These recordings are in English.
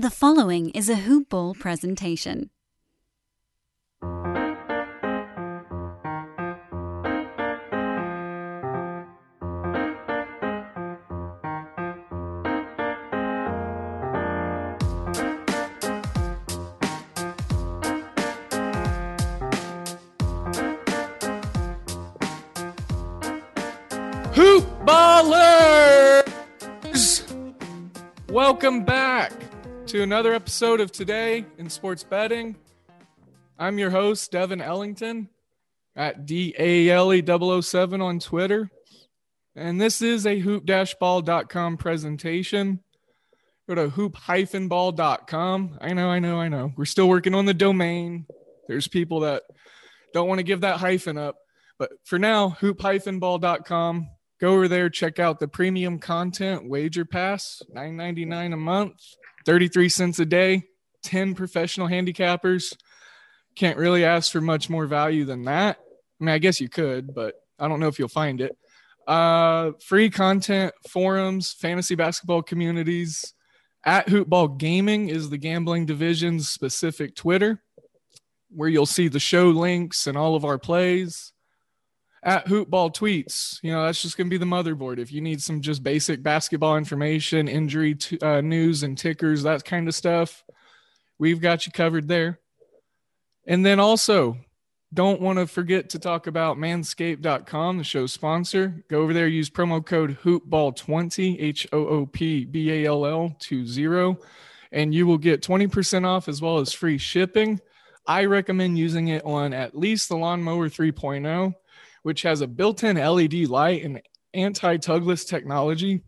The following is a Hoop Ball presentation. Hoop Ballers! Welcome back to another episode of Today in Sports Betting. I'm your host, Devin Ellington at DALE007 on Twitter. And this is a hoop-ball.com presentation. Go to hoop-ball.com. I know, I know, I know. We're still working on the domain. There's people that don't want to give that hyphen up. But for now, hoop-ball.com. Go over there, check out the premium content wager pass, $9.99 a month, 33 cents a day, 10 professional handicappers. Can't really ask for much more value than that. I mean, I guess you could, but I don't know if you'll find it. Uh, free content, forums, fantasy basketball communities. At Hoopball Gaming is the gambling division's specific Twitter, where you'll see the show links and all of our plays at Hoopball Tweets. You know, that's just going to be the motherboard. If you need some just basic basketball information, injury t- uh, news, and tickers, that kind of stuff, we've got you covered there. And then also, don't want to forget to talk about manscaped.com, the show's sponsor. Go over there, use promo code hoopball20, H O O P B A L L 20, and you will get 20% off as well as free shipping. I recommend using it on at least the Lawnmower 3.0 which has a built-in LED light and anti-tugless technology.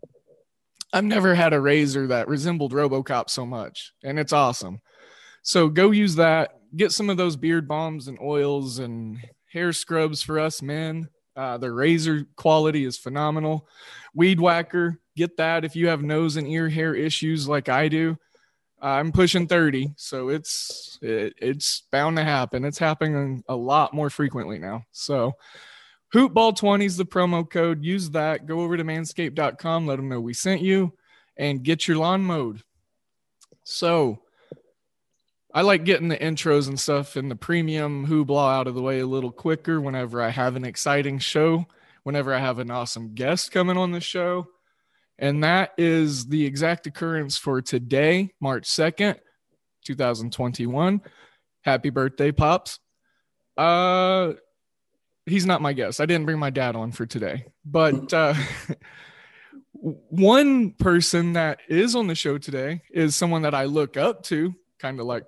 I've never had a razor that resembled RoboCop so much, and it's awesome. So go use that. Get some of those beard bombs and oils and hair scrubs for us men. Uh, the razor quality is phenomenal. Weed whacker, get that if you have nose and ear hair issues like I do. I'm pushing 30, so it's it, it's bound to happen. It's happening a lot more frequently now. So Hoopball20 is the promo code. Use that. Go over to manscaped.com. Let them know we sent you and get your lawn mowed. So I like getting the intros and stuff in the premium hooblaw out of the way a little quicker whenever I have an exciting show, whenever I have an awesome guest coming on the show. And that is the exact occurrence for today, March 2nd, 2021. Happy birthday, Pops. Uh, he's not my guest. I didn't bring my dad on for today, but uh, one person that is on the show today is someone that I look up to, kind of like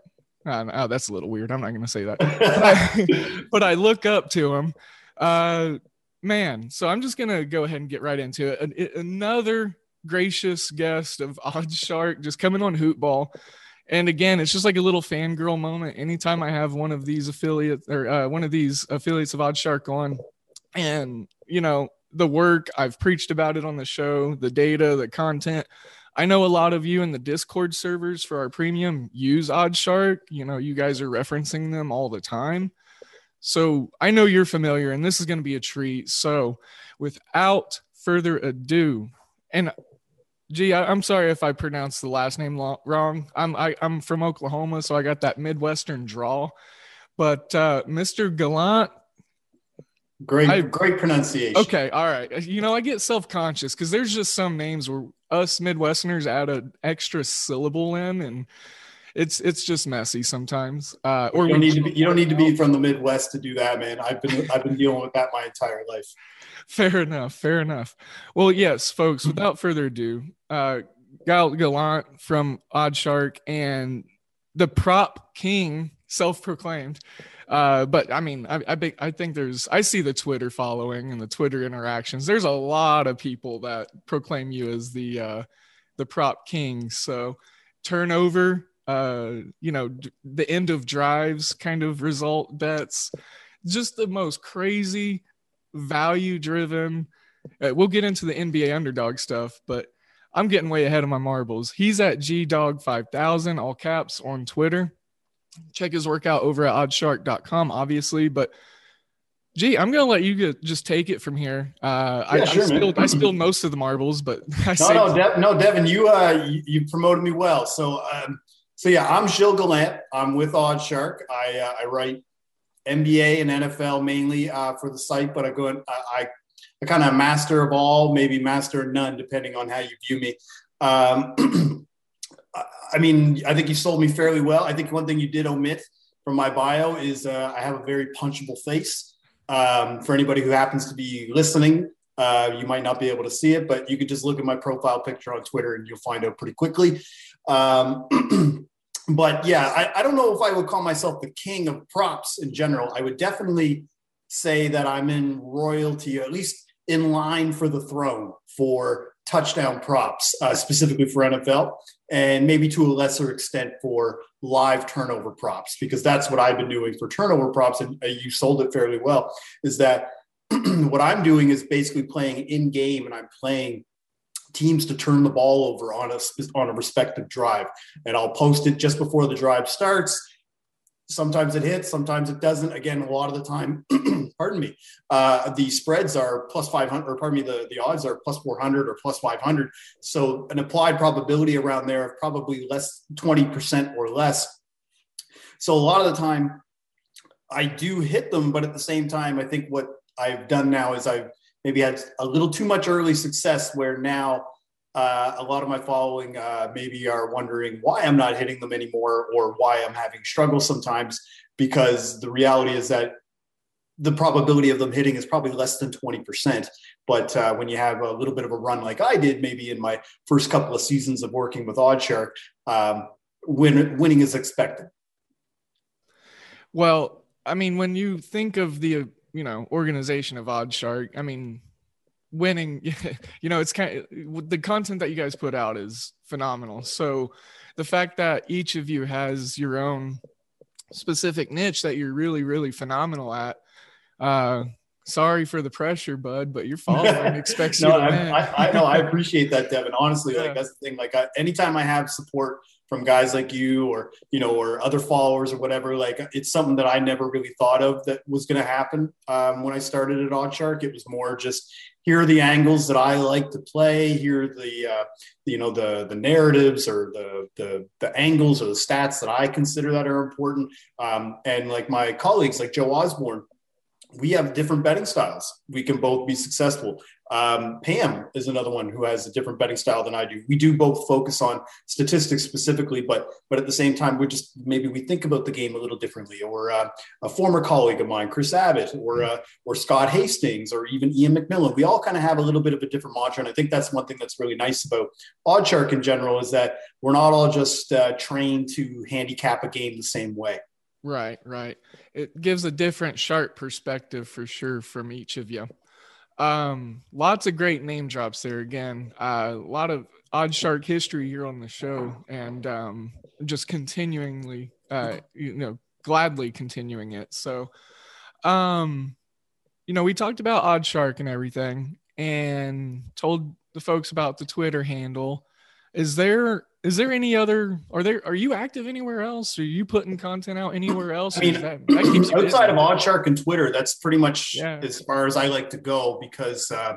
Uh, oh, that's a little weird. I'm not going to say that. but, I, look up to him. Uh, man, so I'm just going to go ahead and get right into it. An, another gracious guest of Odd Shark just coming on Hoopball. And again, it's just like a little fangirl moment. Anytime I have one of these affiliates or uh, one of these affiliates of Odd Shark on, and you know, the work I've preached about it on the show, the data, the content. I know a lot of you in the Discord servers for our premium use Odd Shark. You know, you guys are referencing them all the time. So I know you're familiar, and this is going to be a treat. So without further ado, and gee, I, am sorry if I pronounced the last name lo- wrong. I'm I, am i am from Oklahoma, so I got that Midwestern draw. But uh, Mr. Gallant, Great, I, great pronunciation. Okay, all right. You know, I get self conscious because there's just some names where us Midwesterners add an extra syllable in, and it's it's just messy sometimes. Uh, or you don't need to be you don't need to be from the Midwest to do that, man. I've been I've been dealing with that my entire life. Fair enough. Fair enough. Well, yes, folks. Without further ado, uh, Gal Gallant from Odd Shark and the prop king, self-proclaimed. Uh, but I mean, I, I, I think there's, I see the Twitter following and the Twitter interactions. There's a lot of people that proclaim you as the, uh, the prop king. So turnover, uh, you know, d- the end of drives kind of result bets, just the most crazy value driven. Uh, we'll get into the NBA underdog stuff, but I'm getting way ahead of my marbles. He's at G Dog 5000, all caps on Twitter check his workout over at oddshark.com, obviously. But gee, I'm gonna let you just take it from here. Uh, yeah, I, sure, I, spilled, I, spilled, most of the marbles, but I no, no, De- no, Devin, you, uh, you, you promoted me well. So, um, so yeah, I'm Gilles Gallant. I'm with Oddshark. I uh, I write NBA and NFL mainly uh, for the site, but I go and I, I kind of master of all, maybe master of none, depending on how you view me. Um, I mean, I think you sold me fairly well. I think one thing you did omit from my bio is uh, I have a very punchable face. Um, for anybody who happens to be listening, uh, you might not be able to see it, but you could just look at my profile picture on Twitter and you'll find out pretty quickly. Um, but yeah, I, I, don't know if I would call myself the king of props in general. I would definitely say that I'm in royalty, at least in line for the throne for touchdown props, uh, specifically for NFL, and maybe to a lesser extent for live turnover props, because that's what I've been doing for turnover props. And uh, you sold it fairly well. Is that what I'm doing is basically playing in game, and I'm playing teams to turn the ball over on a on a respective drive, and I'll post it just before the drive starts sometimes it hits, sometimes it doesn't. Again, a lot of the time, pardon me, uh, the spreads are plus 500, or pardon me, the, the odds are plus 400 or plus 500. So an applied probability around there of probably less 20% or less. So a lot of the time, I do hit them, but at the same time, I think what I've done now is I've maybe had a little too much early success where now uh, a lot of my following uh, maybe are wondering why I'm not hitting them anymore or why I'm having struggles sometimes because the reality is that the probability of them hitting is probably less than 20%. But uh, when you have a little bit of a run like I did, maybe in my first couple of seasons of working with OddsShark, um, win, winning is expected. Well, I mean, when you think of the you know organization of Odd Shark. I mean, winning you know it's kind of the content that you guys put out is phenomenal so the fact that each of you has your own specific niche that you're really really phenomenal at uh sorry for the pressure bud but your following expects no, you to I, win. I, I know i appreciate that devin honestly yeah. like that's the thing like I, anytime i have support from guys like you or you know or other followers or whatever like it's something that i never really thought of that was going to happen um, when i started at oddshark it was more just here are the angles that I like to play. Here are the uh, you know the the narratives or the, the the angles or the stats that I consider that are important. Um, and like my colleagues, like Joe Osborne, we have different betting styles. We can both be successful. Um, Pam is another one who has a different betting style than I do. We do both focus on statistics specifically, but but at the same time, we just maybe we think about the game a little differently. Or uh, a former colleague of mine, Chris Abbott, or uh, or Scott Hastings, or even Ian McMillan. We all kind of have a little bit of a different mantra, and I think that's one thing that's really nice about OddsShark in general is that we're not all just uh, trained to handicap a game the same way. Right, right. It gives a different sharp perspective for sure from each of you. Um, lots of great name drops there again. Uh, a lot of odd shark history here on the show, and um, just continuingly, uh, you know, gladly continuing it. So, um, you know, we talked about odd shark and everything, and told the folks about the Twitter handle. Is there is there any other are there are you active anywhere else? Are you putting content out anywhere else? i mean that, that outside of oddshark and twitter that's pretty much yeah. as far as i like to go because uh,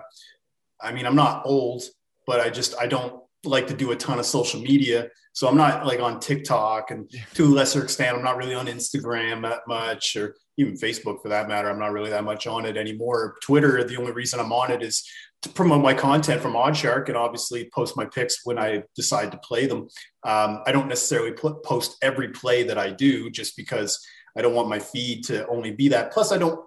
i mean i'm not old but i just i don't like to do a ton of social media. So i'm not like on tiktok and to a lesser extent i'm not really on instagram that much or even facebook for that matter. I'm not really that much on it anymore. Twitter the only reason i'm on it is to promote my content from OddsShark and obviously post my picks when I decide to play them. Um, I don't necessarily put, post every play that I do just because I don't want my feed to only be that. Plus, I don't.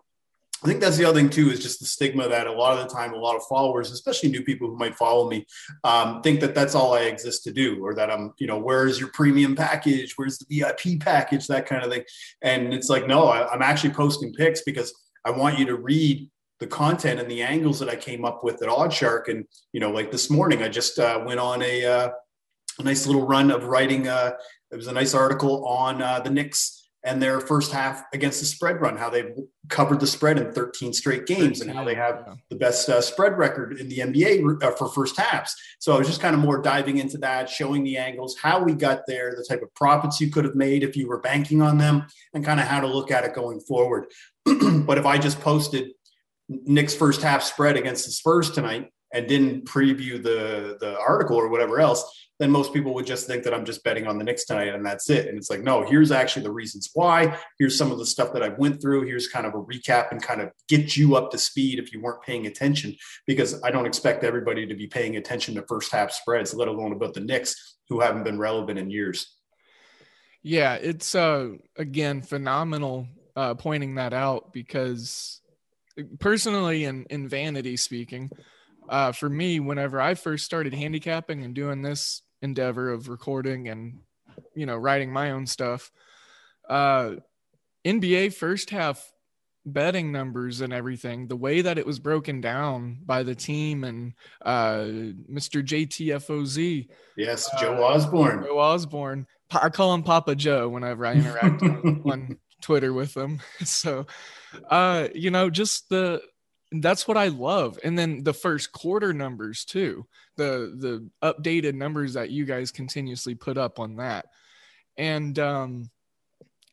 I think that's the other thing too is just the stigma that a lot of the time, a lot of followers, especially new people who might follow me, um, think that that's all I exist to do, or that I'm, you know, where's your premium package, where's the VIP package, that kind of thing. And it's like, no, I, I'm actually posting picks because I want you to read the content and the angles that I came up with at OddsShark. And, you know, like this morning, I just uh, went on a, uh, a nice little run of writing. Uh, it was a nice article on uh, the Knicks and their first half against the spread run, how they've covered the spread in 13 straight games 13, and how they have yeah. the best uh, spread record in the NBA uh, for first halves. So I was just kind of more diving into that, showing the angles, how we got there, the type of profits you could have made if you were banking on them, and kind of how to look at it going forward. but if I just posted Knicks first half spread against the Spurs tonight and didn't preview the the article or whatever else, then most people would just think that I'm just betting on the Knicks tonight and that's it. And it's like, no, here's actually the reasons why. Here's some of the stuff that I went through. Here's kind of a recap and kind of get you up to speed if you weren't paying attention, because I don't expect everybody to be paying attention to first half spreads, let alone about the Knicks who haven't been relevant in years. Yeah, it's uh again phenomenal uh pointing that out because personally and in, in vanity speaking, uh, for me, whenever I first started handicapping and doing this endeavor of recording and you know writing my own stuff, uh, NBA first half betting numbers and everything, the way that it was broken down by the team and uh, Mr. JTFOZ. Yes, Joe uh, Osborne. Joe Osborne. I call him Papa Joe whenever I interact on, on Twitter with them. So uh, you know, just the that's what I love. And then the first quarter numbers too, the the updated numbers that you guys continuously put up on that. And um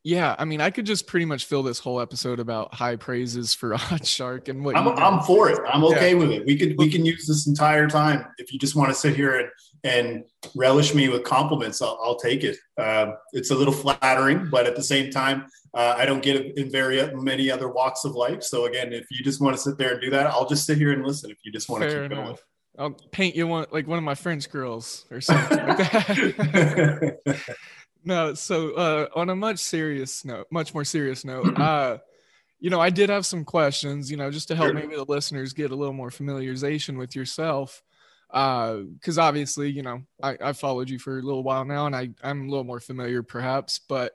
yeah, I mean, I could just pretty much fill this whole episode about high praises for OddsShark and what I'm, I'm for it. I'm okay yeah. with it. We could we can use this entire time if you just want to sit here and and relish me with compliments. I'll, I'll take it. Uh, it's a little flattering, but at the same time, uh, I don't get it in very many other walks of life. So again, if you just want to sit there and do that, I'll just sit here and listen. If you just want Fair to keep enough. going. I'll paint you one like one of my French girls or something like that. no, so uh, on a much serious note, much more serious note, uh, you know, I did have some questions, you know, just to help sure. maybe the listeners get a little more familiarization with yourself. Because uh, obviously, you know, I, I followed you for a little while now, and I I'm a little more familiar, perhaps, but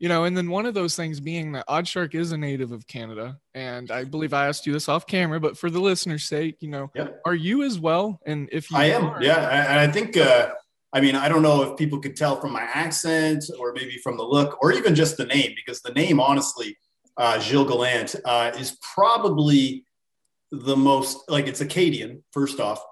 you know, and then one of those things being that OddsShark is a native of Canada, and I believe I asked you this off camera, but for the listener's sake, you know, yeah. are you as well? And if you I am, are, yeah, and I think uh, I mean, I don't know if people could tell from my accent or maybe from the look or even just the name, because the name, honestly, uh, Gilles Gallant, uh, is probably the most like it's Acadian, first off,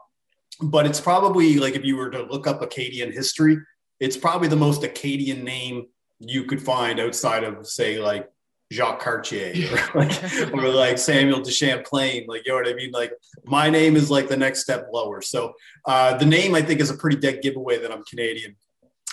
but it's probably like if you were to look up Acadian history, it's probably the most Acadian name you could find outside of, say, like Jacques Cartier or like, or like Samuel de Champlain. Like, you know what I mean? Like, my name is like the next step lower. So, uh, the name I think is a pretty dead giveaway that I'm Canadian.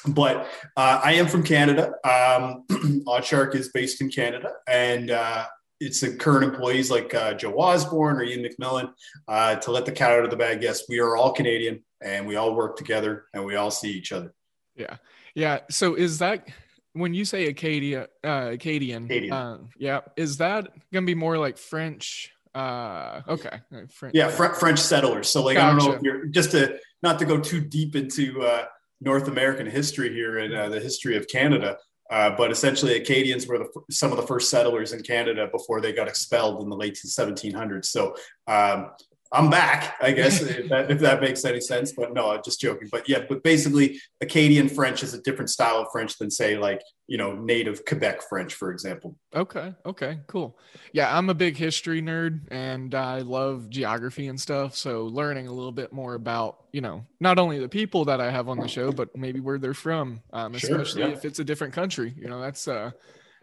But uh, I am from Canada. Um, OddsShark is based in Canada, and uh, it's the current employees like uh, Joe Osborne or Ian McMillan uh, to let the cat out of the bag. Yes, we are all Canadian and we all work together and we all see each other. Yeah, yeah. So is that when you say Acadia, uh, Acadian? Acadian. Uh, yeah, is that gonna be more like French? Uh, okay, French. Yeah, Fr- French settlers. So like, gotcha. I don't know if you're just to not to go too deep into uh, North American history here and uh, the history of Canada. Uh, but essentially, Acadians were the, some of the first settlers in Canada before they got expelled in the late 1700s. So um, I'm back, I guess, if, that, if, that, makes any sense. But no, I'm just joking. But yeah, but basically, Acadian French is a different style of French than, say, like, you know, native Quebec French, for example. Okay. Okay. Cool. Yeah. I'm a big history nerd and I love geography and stuff. So learning a little bit more about, you know, not only the people that I have on the show, but maybe where they're from, um, especially sure, yeah. if it's a different country, you know, that's, uh,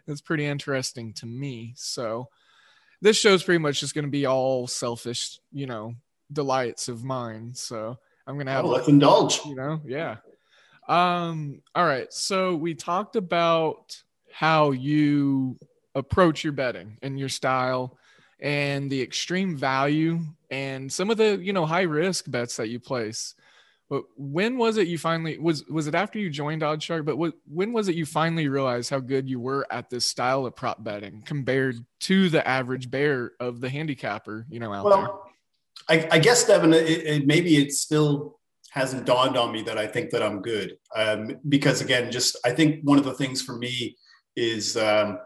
that's pretty interesting to me. So, this show's pretty much just going to be all selfish, you know, delights of mine. So I'm going to have, oh, let's indulge, you know, yeah. Um, all right. So we talked about how you approach your betting and your style and the extreme value and some of the, you know, high risk bets that you place. But when was it you finally was was it after you joined Odd Shark? But what, when was it you finally realized how good you were at this style of prop betting compared to the average bear of the handicapper? You know, out well, there. I, I guess Devin, it, it, maybe it still hasn't dawned on me that I think that I'm good um, because again, just I think one of the things for me is um,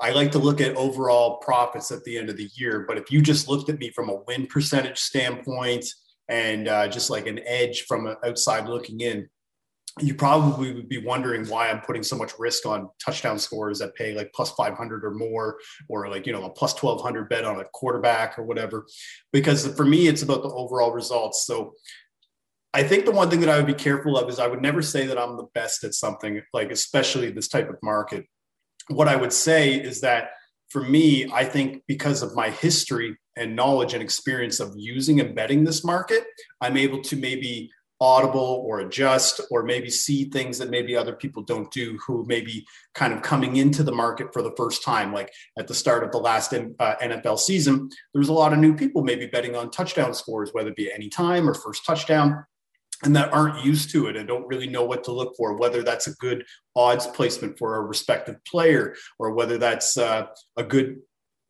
I like to look at overall profits at the end of the year. But if you just looked at me from a win percentage standpoint and uh, just like an edge from outside looking in, you probably would be wondering why I'm putting so much risk on touchdown scores that pay like plus 500 or more, or like, you know, a plus 1200 bet on a quarterback or whatever. Because for me, it's about the overall results. So I think the one thing that I would be careful of is I would never say that I'm the best at something, like, especially this type of market. What I would say is that for me, I think because of my history and knowledge and experience of using and betting this market, I'm able to maybe audible or adjust or maybe see things that maybe other people don't do who may be kind of coming into the market for the first time. Like at the start of the last uh, nfl season there's a lot of new people maybe betting on touchdown scores whether it be any time or first touchdown and that aren't used to it and don't really know what to look for, whether that's a good odds placement for a respective player or whether that's uh, a good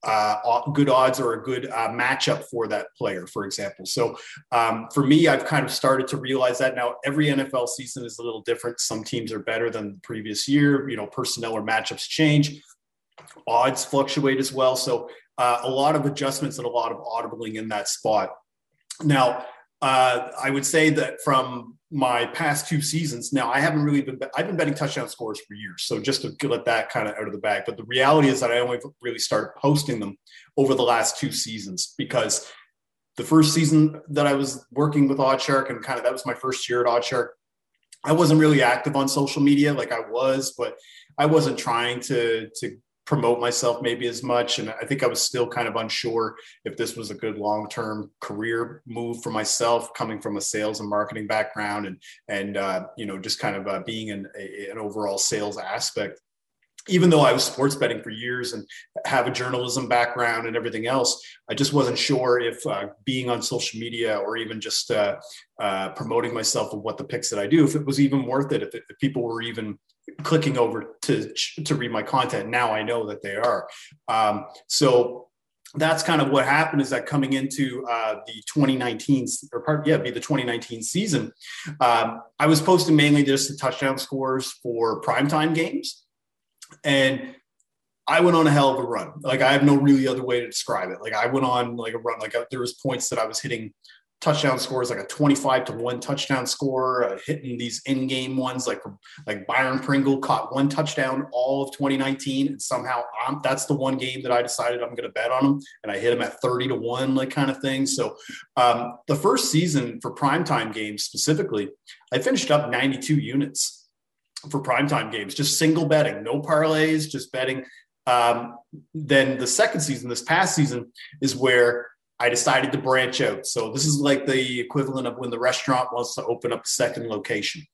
uh, good odds or a good uh, matchup for that player, for example. So um, for me, I've kind of started to realize that now every NFL season is a little different. Some teams are better than the previous year. You know, personnel or matchups change. Odds fluctuate as well. So uh, a lot of adjustments and a lot of audibling in that spot. Now, uh, I would say that from my past two seasons, now I haven't really been, I've been betting touchdown scores for years. So just to let that kind of out of the bag. But the reality is that I only really started posting them over the last two seasons because the first season that I was working with OddsShark and kind of that was my first year at OddsShark, I wasn't really active on social media like I was, but I wasn't trying to, to promote myself maybe as much. And I think I was still kind of unsure if this was a good long term career move for myself, coming from a sales and marketing background and and uh, you know just kind of uh, being an, a, an overall sales aspect. Even though I was sports betting for years and have a journalism background and everything else, I just wasn't sure if uh, being on social media or even just uh, uh, promoting myself of what the picks that I do, if it was even worth it, if, it, if people were even clicking over to to read my content. Now I know that they are. Um, so that's kind of what happened is that coming into uh, the 2019 or part yeah be the 2019 season um, i was posting mainly just the touchdown scores for primetime games and i went on a hell of a run like i have no really other way to describe it like i went on like a run like there was points that i was hitting touchdown scores like a 25 to 1 touchdown score uh, hitting these in-game ones like like byron pringle caught one touchdown all of 2019 and somehow I'm, that's the one game that i decided i'm going to bet on him and i hit him at 30 to 1 like kind of thing. So um, the first season for primetime games specifically i finished up 92 units for primetime games just single betting no parlays just betting. Um, then the second season this past season is where I decided to branch out. So this is like the equivalent of when the restaurant wants to open up a second location.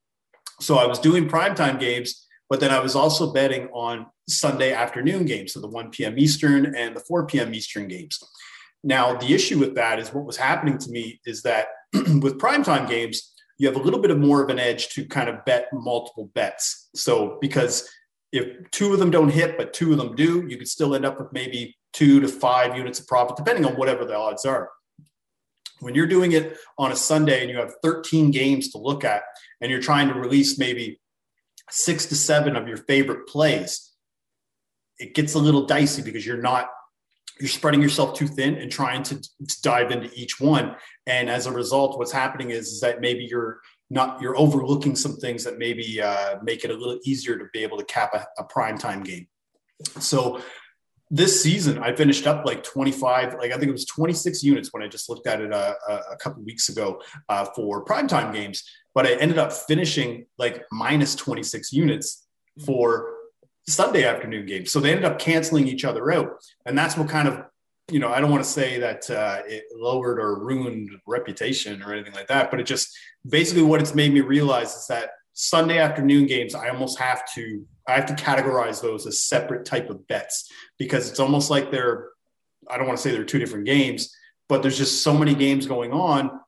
So I was doing primetime games, But then I was also betting on Sunday afternoon games, so the 1 p.m. Eastern and the 4 p.m. Eastern games. Now, the issue with that is what was happening to me is that with primetime games, you have a little bit of more of an edge to kind of bet multiple bets. So, because if two of them don't hit, but two of them do, you could still end up with maybe two to five units of profit, depending on whatever the odds are. When you're doing it on a Sunday and you have 13 games to look at, and you're trying to release maybe six to seven of your favorite plays, it gets a little dicey because you're not you're spreading yourself too thin and trying to, to dive into each one. And as a result, what's happening is, is that maybe you're not you're overlooking some things that maybe uh, make it a little easier to be able to cap a, a prime time game. So this season, I finished up like 25, like I think it was 26 units when I just looked at it uh, a, a couple weeks ago uh, for primetime games. But I ended up finishing like minus 26 units for Sunday afternoon games. So they ended up canceling each other out. And that's what kind of you know, I don't want to say that uh, it lowered or ruined reputation or anything like that, but it just basically what it's made me realize is that Sunday afternoon games, I almost have to I have to categorize those as separate type of bets because it's almost like they're I don't want to say they're two different games, but there's just so many games going on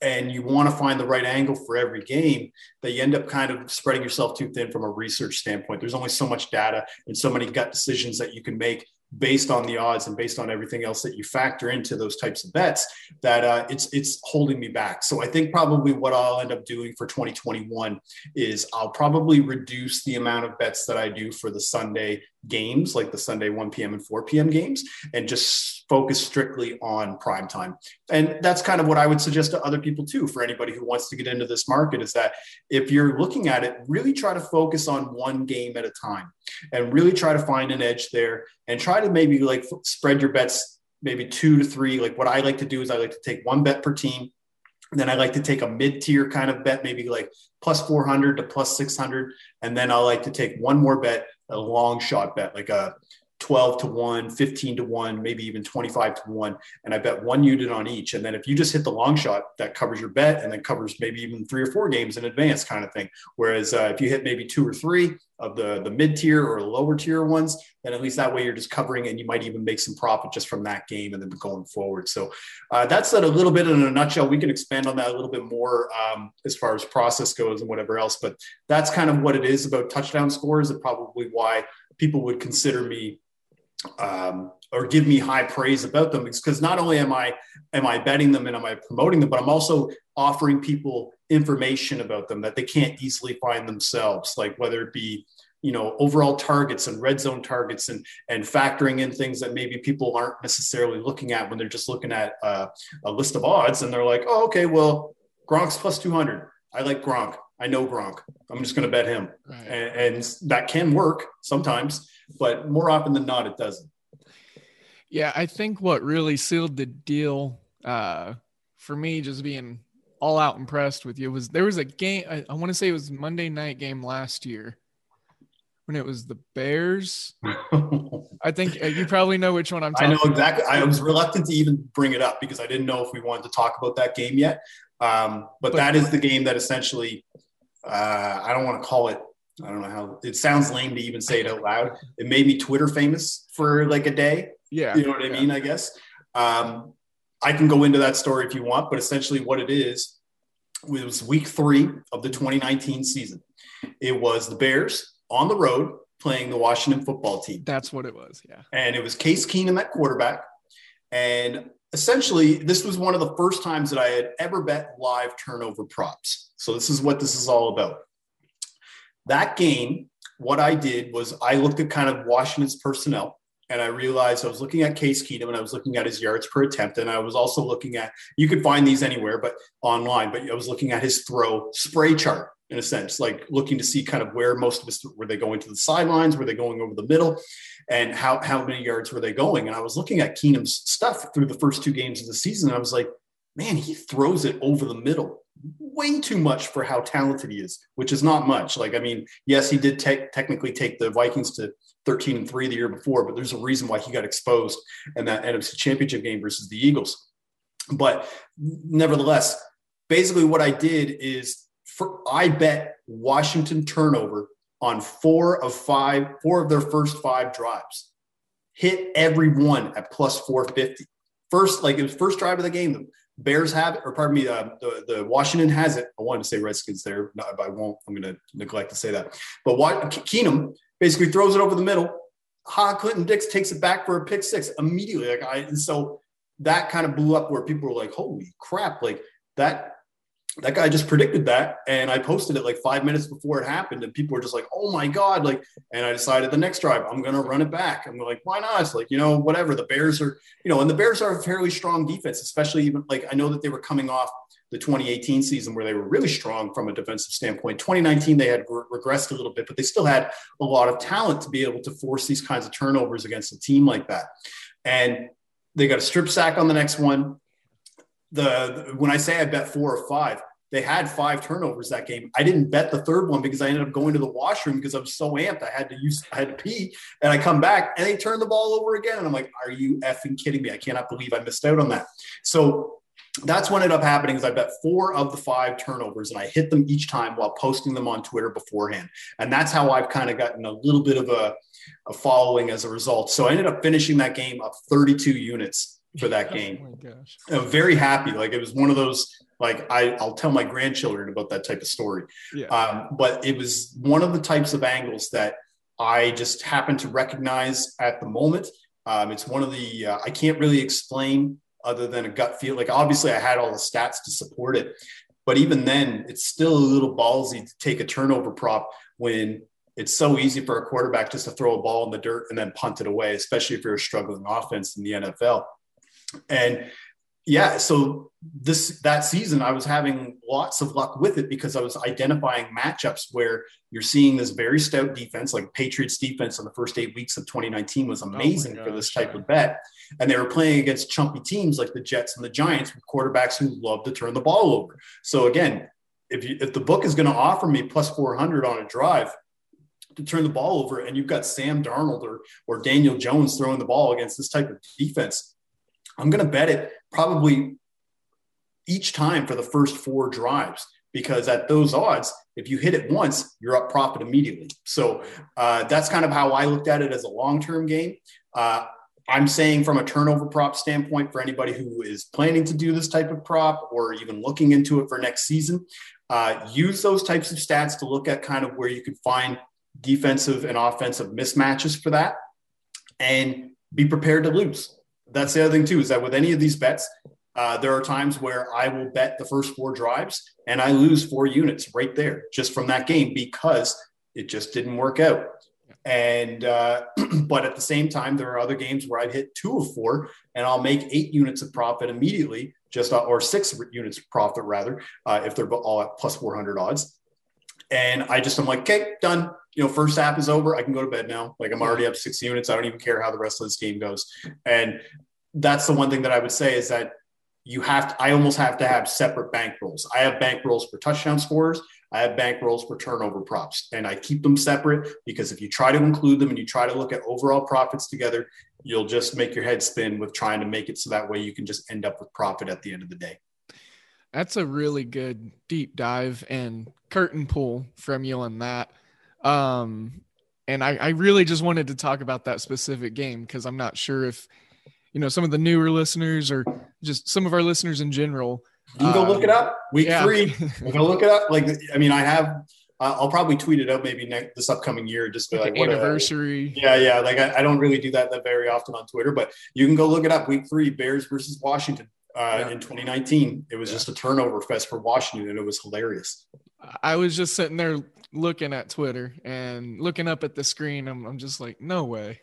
and you want to find the right angle for every game that you end up kind of spreading yourself too thin from a research standpoint. There's only so much data and so many gut decisions that you can make based on the odds and based on everything else that you factor into those types of bets that uh, it's it's holding me back. So i think probably what i'll end up doing for 2021 is i'll probably reduce the amount of bets that i do for the sunday games like the Sunday 1 p.m. and 4 p.m. games and just focus strictly on prime time. And that's kind of what I would suggest to other people too for anybody who wants to get into this market is that if you're looking at it, really try to focus on one game at a time and really try to find an edge there and try to maybe like spread your bets maybe two to three. Like what I like to do is I like to take one bet per team then I like to take a mid tier kind of bet, maybe like plus 400 to plus 600. And then I like to take one more bet a long shot bet, like a 12 to 1, 15 to 1, maybe even 25 to 1. And I bet one unit on each. And then if you just hit the long shot, that covers your bet and then covers maybe even three or four games in advance, kind of thing. Whereas uh, if you hit maybe two or three of the, the mid tier or lower tier ones, then at least that way you're just covering and you might even make some profit just from that game and then going forward. So uh, that's that a little bit in a nutshell. We can expand on that a little bit more um, as far as process goes and whatever else. But that's kind of what it is about touchdown scores and probably why people would consider me um, or give me high praise about them because not only am I am I betting them and am I promoting them, but I'm also offering people information about them that they can't easily find themselves, like whether it be you know overall targets and red zone targets and and factoring in things that maybe people aren't necessarily looking at when they're just looking at uh, a list of odds and they're like oh okay well gronk's plus 200 i like gronk. I know gronk. I'm just going to bet him. Right. and, and that can work sometimes but more often than not, it doesn't. Yeah, I think what really sealed the deal uh, for me, just being all out impressed with you, was there was a game. I, I want to say it was Monday night game last year when it was the Bears. I think uh, you probably know which one I'm talking. I know exactly. About. I was reluctant to even bring it up because I didn't know if we wanted to talk about that game yet. Um, but, but that is the game that essentially, uh, I don't want to call it I don't know how it sounds lame to even say it out loud. It made me Twitter famous for like a day. Yeah. You know what I mean? I guess. Um, I can go into that story if you want, but essentially what it is, it was week three of the 2019 season. It was the Bears on the road playing the Washington football team. That's what it was. Yeah. And it was Case Keenum that quarterback. And essentially, this was one of the first times that I had ever bet live turnover props. So this is what this is all about. That game, what I did was I looked at kind of Washington's personnel and I realized I was looking at Case Keenum and I was looking at his yards per attempt. And I was also looking at, you could find these anywhere, but online, but I was looking at his throw spray chart in a sense, like looking to see kind of where most of his, were they going to the sidelines? Were they going over the middle? And how, how many yards were they going? And I was looking at Keenum's stuff through the first two games of the season. And I was like, man, he throws it over the middle way too much for how talented he is, which is not much. Like, I mean, yes, he did take, technically take the Vikings to 13 and three the year before, but there's a reason why he got exposed in that NFC championship game versus the Eagles. But nevertheless, basically what I did is for, I bet Washington turnover on four of five, four of their first five drives. Hit every one at plus 450. First, like it was first drive of the game. Bears have it, or pardon me, uh, the, the Washington has it. I wanted to say Redskins there, but I won't. I'm going to neglect to say that. But what Keenum basically throws it over the middle. Ha Clinton Dix takes it back for a pick six immediately. Like I, and so that kind of blew up where people were like, "Holy crap!" Like that that guy just predicted that and i posted it like five minutes before it happened and people were just like oh my god like and i decided the next drive i'm to run it back. I'm like why not? It's like you know whatever the bears are you know and the bears are a fairly strong defense especially even like i know that they were coming off the 2018 season where they were really strong from a defensive standpoint. 2019 they had regressed a little bit but they still had a lot of talent to be able to force these kinds of turnovers against a team like that. And they got a strip sack on the next one. The when I say I bet four or five, they had five turnovers that game. I didn't bet the third one because I ended up going to the washroom because I was so amped. I had to use, I had to pee, and I come back and they turn the ball over again. And I'm like, are you effing kidding me? I cannot believe I missed out on that. So that's what ended up happening is I bet four of the five turnovers and I hit them each time while posting them on Twitter beforehand. And that's how I've kind of gotten a little bit of a, a following as a result. So I ended up finishing that game up 32 units for that oh game. Oh my gosh. I'm very happy. Like it was one of those like I, I'll tell my grandchildren about that type of story. Yeah. Um, but it was one of the types of angles that I just happened to recognize at the moment. Um, it's one of the uh, I can't really explain other than a gut feel. Like obviously I had all the stats to support it, but even then it's still a little ballsy to take a turnover prop when it's so easy for a quarterback just to throw a ball in the dirt and then punt it away, especially if you're a struggling offense in the NFL. And yeah, so this that season I was having lots of luck with it because I was identifying matchups where you're seeing this very stout defense, like Patriots defense in the first eight weeks of 2019 was oh amazing oh for this type of bet. And they were playing against chumpy teams like the Jets and the Giants with quarterbacks who love to turn the ball over. So again, if you, if the book is going to offer me plus 400 on a drive, to turn the ball over and you've got Sam Darnold or, or Daniel Jones throwing the ball against this type of defense, I'm going to bet it probably each time for the first four drives because at those odds, if you hit it once, you're up profit immediately. So uh, that's kind of how I looked at it as a long term game. Uh, I'm saying from a turnover prop standpoint, for anybody who is planning to do this type of prop or even looking into it for next season, uh, use those types of stats to look at kind of where you could find defensive and offensive mismatches for that and be prepared to lose that's the other thing too is that with any of these bets, uh, there are times where I will bet the first four drives and I lose four units right there just from that game because it just didn't work out. And uh, but at the same time, there are other games where I've hit two of four and I'll make eight units of profit immediately, just uh, or six units of profit rather, uh, if they're all at plus 400 odds. And I just I'm like, okay, done you know, first half is over. I can go to bed now. Like I'm already up six units. I don't even care how the rest of this game goes. And that's the one thing that I would say is that you have to, I almost have to have separate bank rolls. I have bank rolls for touchdown scores. I have bank rolls for turnover props and I keep them separate because if you try to include them and you try to look at overall profits together, you'll just make your head spin with trying to make it so that way you can just end up with profit at the end of the day. That's a really good deep dive and curtain pull from you on that. Um, and I, I really just wanted to talk about that specific game because I'm not sure if, you know, some of the newer listeners or just some of our listeners in general. You can go um, look it up. Week yeah. three. You go look it up. Like, I mean, I have. Uh, I'll probably tweet it out maybe next this upcoming year. Just like, like anniversary. A, yeah, yeah. Like I, I, don't really do that that very often on Twitter, but you can go look it up. Week three, Bears versus Washington uh, yeah. in 2019. It was yeah. just a turnover fest for Washington, and it was hilarious. I was just sitting there looking at Twitter and looking up at the screen. I'm, I'm just like, no way.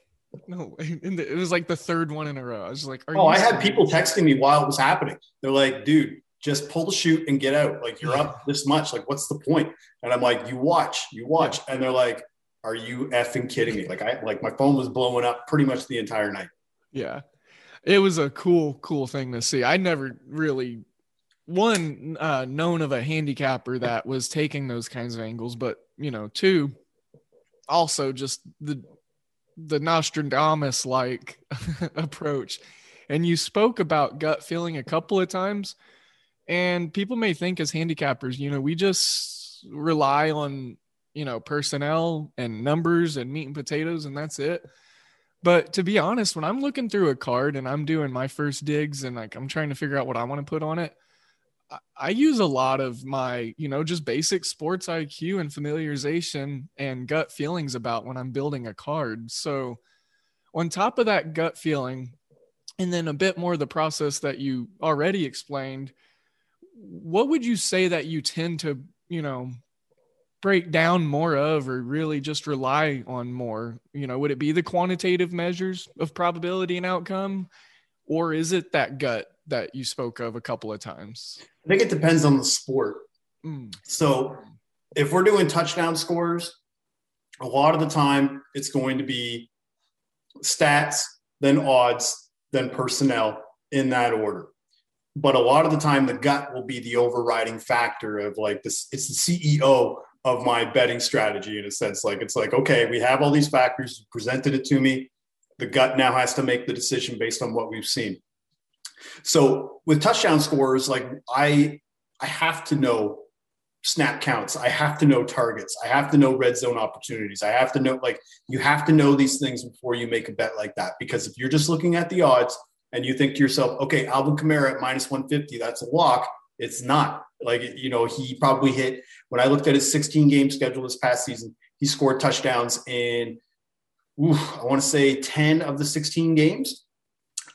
No way. And it was like the third one in a row. I was like, oh, I had people texting me while it was happening. They're like, dude, just pull the chute and get out. Like you're up this much. Like, what's the point? And I'm like, you watch, you watch. And they're like, are you effing kidding me? Like I like my phone was blowing up pretty much the entire night. Yeah. It was a cool, cool thing to see. I never really one uh, known of a handicapper that was taking those kinds of angles, but you know, two also just the the Nostradamus like approach. And you spoke about gut feeling a couple of times, and people may think as handicappers, you know, we just rely on you know, personnel and numbers and meat and potatoes, and that's it. But to be honest, when I'm looking through a card and I'm doing my first digs and like I'm trying to figure out what I want to put on it, I use a lot of my, you know, just basic sports IQ and familiarization and gut feelings about when I'm building a card. So, on top of that gut feeling, and then a bit more of the process that you already explained, what would you say that you tend to, you know, break down more of or really just rely on more? You know, would it be the quantitative measures of probability and outcome? Or is it that gut that you spoke of a couple of times? I think it depends on the sport. Mm. So if we're doing touchdown scores, a lot of the time it's going to be stats, then odds, then personnel in that order. But a lot of the time, the gut will be the overriding factor of like this. It's the CEO of my betting strategy in a sense. Like it's like, okay, we have all these factors, you presented it to me. The gut now has to make the decision based on what we've seen. So with touchdown scores, like I I have to know snap counts. I have to know targets. I have to know red zone opportunities. I have to know, like, you have to know these things before you make a bet like that. Because if you're just looking at the odds and you think to yourself, okay, Alvin Kamara at minus 150, that's a lock. It's not. Like, you know, he probably hit, when I looked at his 16 game schedule this past season, he scored touchdowns in, oof, I want to say 10 of the 16 games.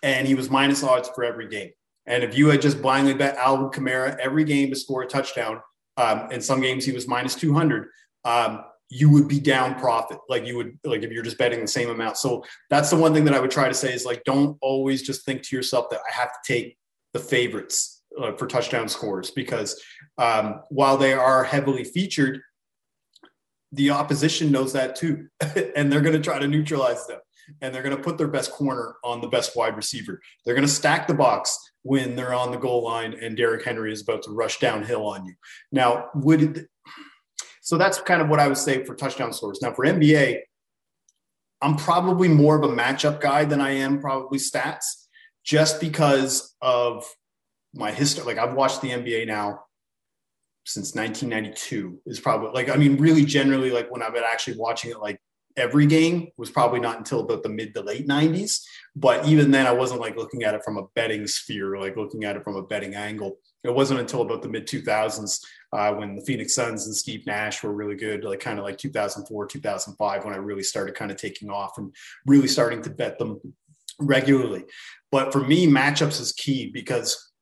And he was minus odds for every game. And if you had just blindly bet Alvin Kamara every game to score a touchdown, um, in some games he was minus 200 um, you would be down profit. Like you would like if you're just betting the same amount. So that's the one thing that i would try to say is like don't always just think to yourself that i have to take the favorites uh, for touchdown scores because um, while they are heavily featured the opposition knows that too and they're going to try to neutralize them and they're going to put their best corner on the best wide receiver they're going to stack the box when they're on the goal line and Derrick Henry is about to rush downhill on you. Now, would it, so that's kind of what I would say for touchdown scores. Now, for NBA, I'm probably more of a matchup guy than I am probably stats, just because of my history. Like I've watched the NBA now since 1992 is probably like I mean really generally like when I've been actually watching it like every game was probably not until about the mid to late 90s. But even then, I wasn't like looking at it from a betting sphere, like looking at it from a betting angle. It wasn't until about the mid 2000s uh, when the Phoenix Suns and Steve Nash were really good, like kind of like 2004, 2005, when I really started kind of taking off and really starting to bet them regularly. But for me, matchups is key because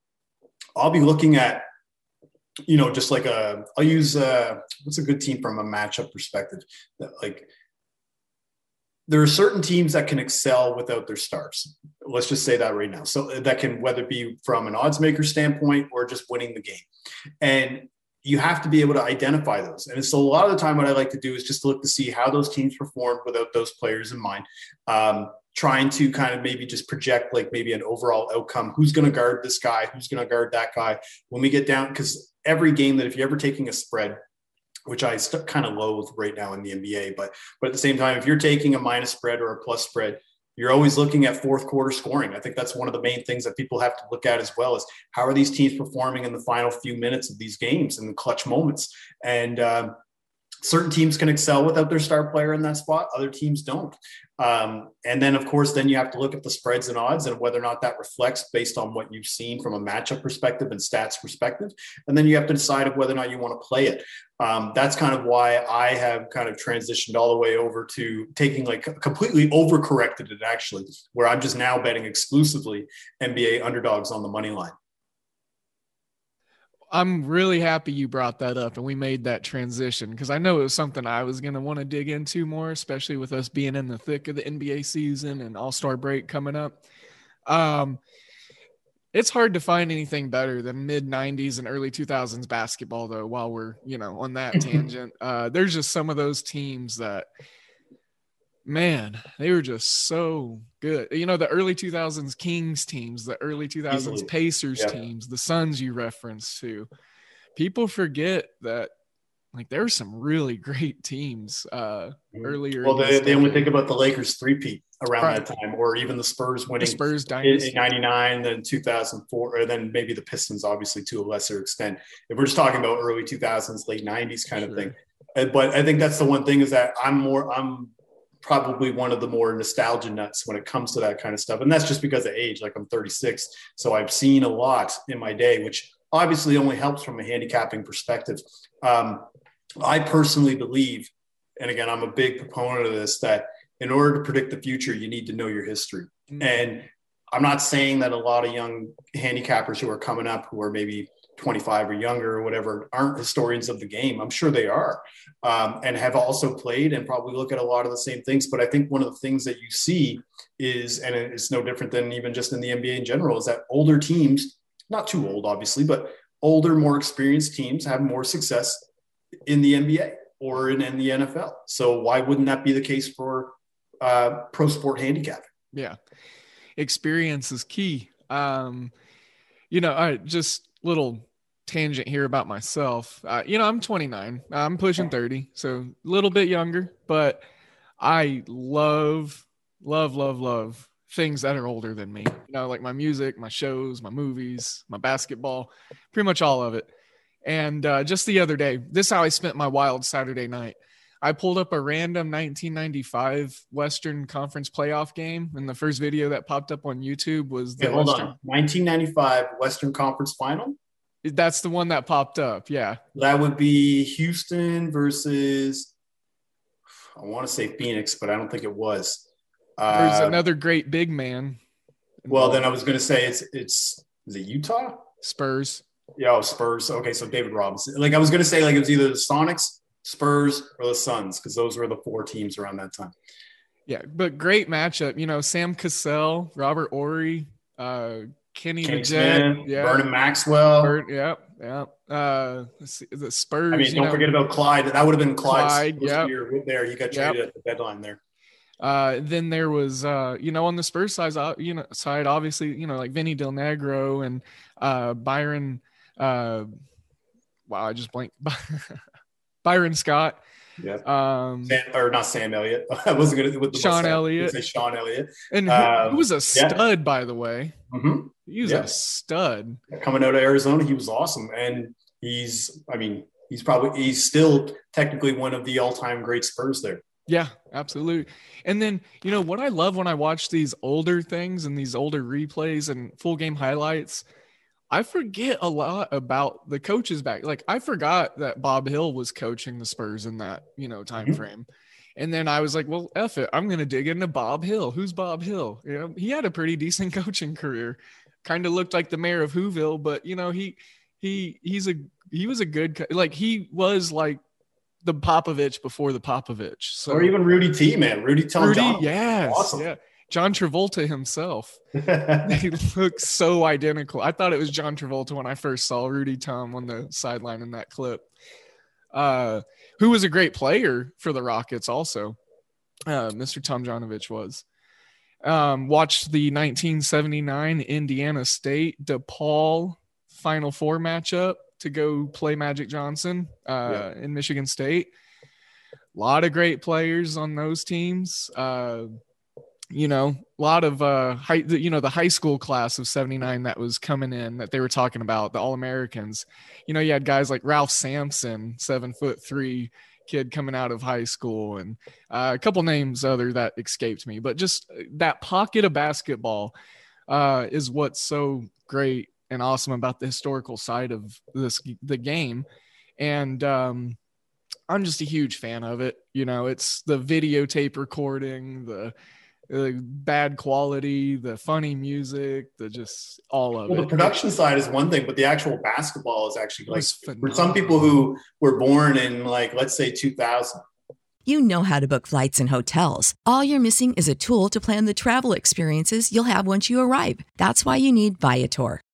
I'll be looking at you know, just like a, I'll use, uh, what's a good team from a matchup perspective that like there are certain teams that can excel without their stars. Let's just say that right now. So that can whether it be from an odds maker standpoint or just winning the game. And you have to be able to identify those. And so a lot of the time, what I like to do is just look to see how those teams performed without those players in mind. Um, trying to kind of maybe just project like maybe an overall outcome. Who's going to guard this guy? Who's going to guard that guy? When we get down, because every game that if you're ever taking a spread, which I st- kind of loathe right now in the NBA. But but at the same time, if you're taking a minus spread or a plus spread, you're always looking at fourth quarter scoring. I think that's one of the main things that people have to look at as well is how are these teams performing in the final few minutes of these games and the clutch moments. And um, certain teams can excel without their star player in that spot other teams don't um, and then of course then you have to look at the spreads and odds and whether or not that reflects based on what you've seen from a matchup perspective and stats perspective. And then you have to decide whether or not you want to play it. Um, that's kind of why i have kind of transitioned all the way over to taking like completely overcorrected it actually where i'm just now betting exclusively nba underdogs on the money line I'm really happy you brought that up and we made that transition because I know it was something I was going to want to dig into more, especially with us being in the thick of the NBA season and All Star break coming up. Um, it's hard to find anything better than mid 90s and early 2000s basketball, though, while we're, you know, on that tangent. Uh, there's just some of those teams that man, they were just so good. You know, the early 2000s Kings teams, the early 2000s Easily. Pacers yeah. teams, the Suns you referenced to. People forget that like there were some really great teams uh mm-hmm. earlier. Well, they, they only think about the Lakers three-peat around right. that time, or even the Spurs winning the Spurs dynasty. in 99, then 2004, or then maybe the Pistons, obviously, to a lesser extent. If we're just talking about early 2000s, late 90s kind sure. of thing, but I think that's the one thing is that I'm more I'm probably one of the more nostalgia nuts when it comes to that kind of stuff. And that's just because of age. Like I'm 36. So I've seen a lot in my day, which obviously only helps from a handicapping perspective. Um, I personally believe, and again, I'm a big proponent of this, that in order to predict the future, you need to know your history. Mm-hmm. And I'm not saying that a lot of young handicappers who are coming up who are maybe 25 or younger or whatever aren't historians of the game. I'm sure they are um, and have also played and probably look at a lot of the same things. But I think one of the things that you see is, and it's no different than even just in the NBA in general, is that older teams, not too old, obviously, but older, more experienced teams have more success in the NBA or in, in the NFL. So why wouldn't that be the case for uh, pro sport handicapping? Yeah. Experience is key. Um, you know, I just little tangent here about myself. Uh, you know, I'm 29. I'm pushing 30, so a little bit younger, but I love, love, love, love things that are older than me. You know, like my music, my shows, my movies, my basketball, pretty much all of it. And uh, just the other day, this is how I spent my wild Saturday night. I pulled up a random 1995 Western Conference playoff game, and the first video that popped up on YouTube was the hold Western- on 1995 Western Conference Final. That's the one that popped up. Yeah, that would be Houston versus. I want to say Phoenix, but I don't think it was. There's uh, another great big man. Well, then I was going to say it's it's is it Utah Spurs. Yeah, oh, Spurs. Okay, so David Robinson. Like I was going to say, like it was either the Sonics Spurs or the Suns because those were the four teams around that time. Yeah, but great matchup. You know, Sam Cassell, Robert Horry, uh, Kenny, Kenny the Jet, yeah, Vernon Maxwell. Bert, yeah, yeah. Uh, the Spurs. I mean, don't know. forget about Clyde. That would have been Clyde's Clyde, yep. year there. He got traded yep. at the deadline there. Uh, then there was, uh, you know, on the Spurs side, uh, you know, side obviously, you know, like Vinny Del Negro and uh, Byron. Uh, wow, I just blanked. Byron Scott. Yeah. Um, Sam, or not Sam Elliott. I wasn't going to with the Sean Elliott. Say Sean Elliott. And um, he was a stud, yeah. by the way. Mm-hmm. He was yeah. a stud. Coming out of Arizona, he was awesome, and he's. I mean, he's probably he's still technically one of the all-time great Spurs there. Yeah, absolutely. And then, you know, what I love when I watch these older things and these older replays and full game highlights I forget a lot about the coaches back. Like I forgot that Bob Hill was coaching the Spurs in that, you know, time mm-hmm. frame. And then I was like, well, F it. I'm gonna dig into Bob Hill. Who's Bob Hill? You know, he had a pretty decent coaching career. Kind of looked like the mayor of Whoville, but you know, he he he's a he was a good like he was like the Popovich before the Popovich. So or even Rudy T, man. Rudy Tom Rudy, yes, awesome. yeah. John Travolta himself. they look so identical. I thought it was John Travolta when I first saw Rudy Tom on the sideline in that clip. Uh, who was a great player for the Rockets, also. Uh, Mr. Tomjanovich was. Um, watched the 1979 Indiana State DePaul Final Four matchup to go play Magic Johnson uh, yeah. in Michigan State. A lot of great players on those teams. Uh, you know, a lot of uh high, you know, the high school class of 79 that was coming in that they were talking about, the all Americans. You know, you had guys like Ralph Sampson, seven foot three kid coming out of high school, and uh, a couple names other that escaped me, but just uh, that pocket of basketball uh, is what's so great and awesome about the historical side of this the game. And um I'm just a huge fan of it. You know, it's the videotape recording, the the bad quality, the funny music, the just all of well, it. The production side is one thing, but the actual basketball is actually like for some people who were born in like let's say 2000. You know how to book flights and hotels. All you're missing is a tool to plan the travel experiences you'll have once you arrive. That's why you need Viator.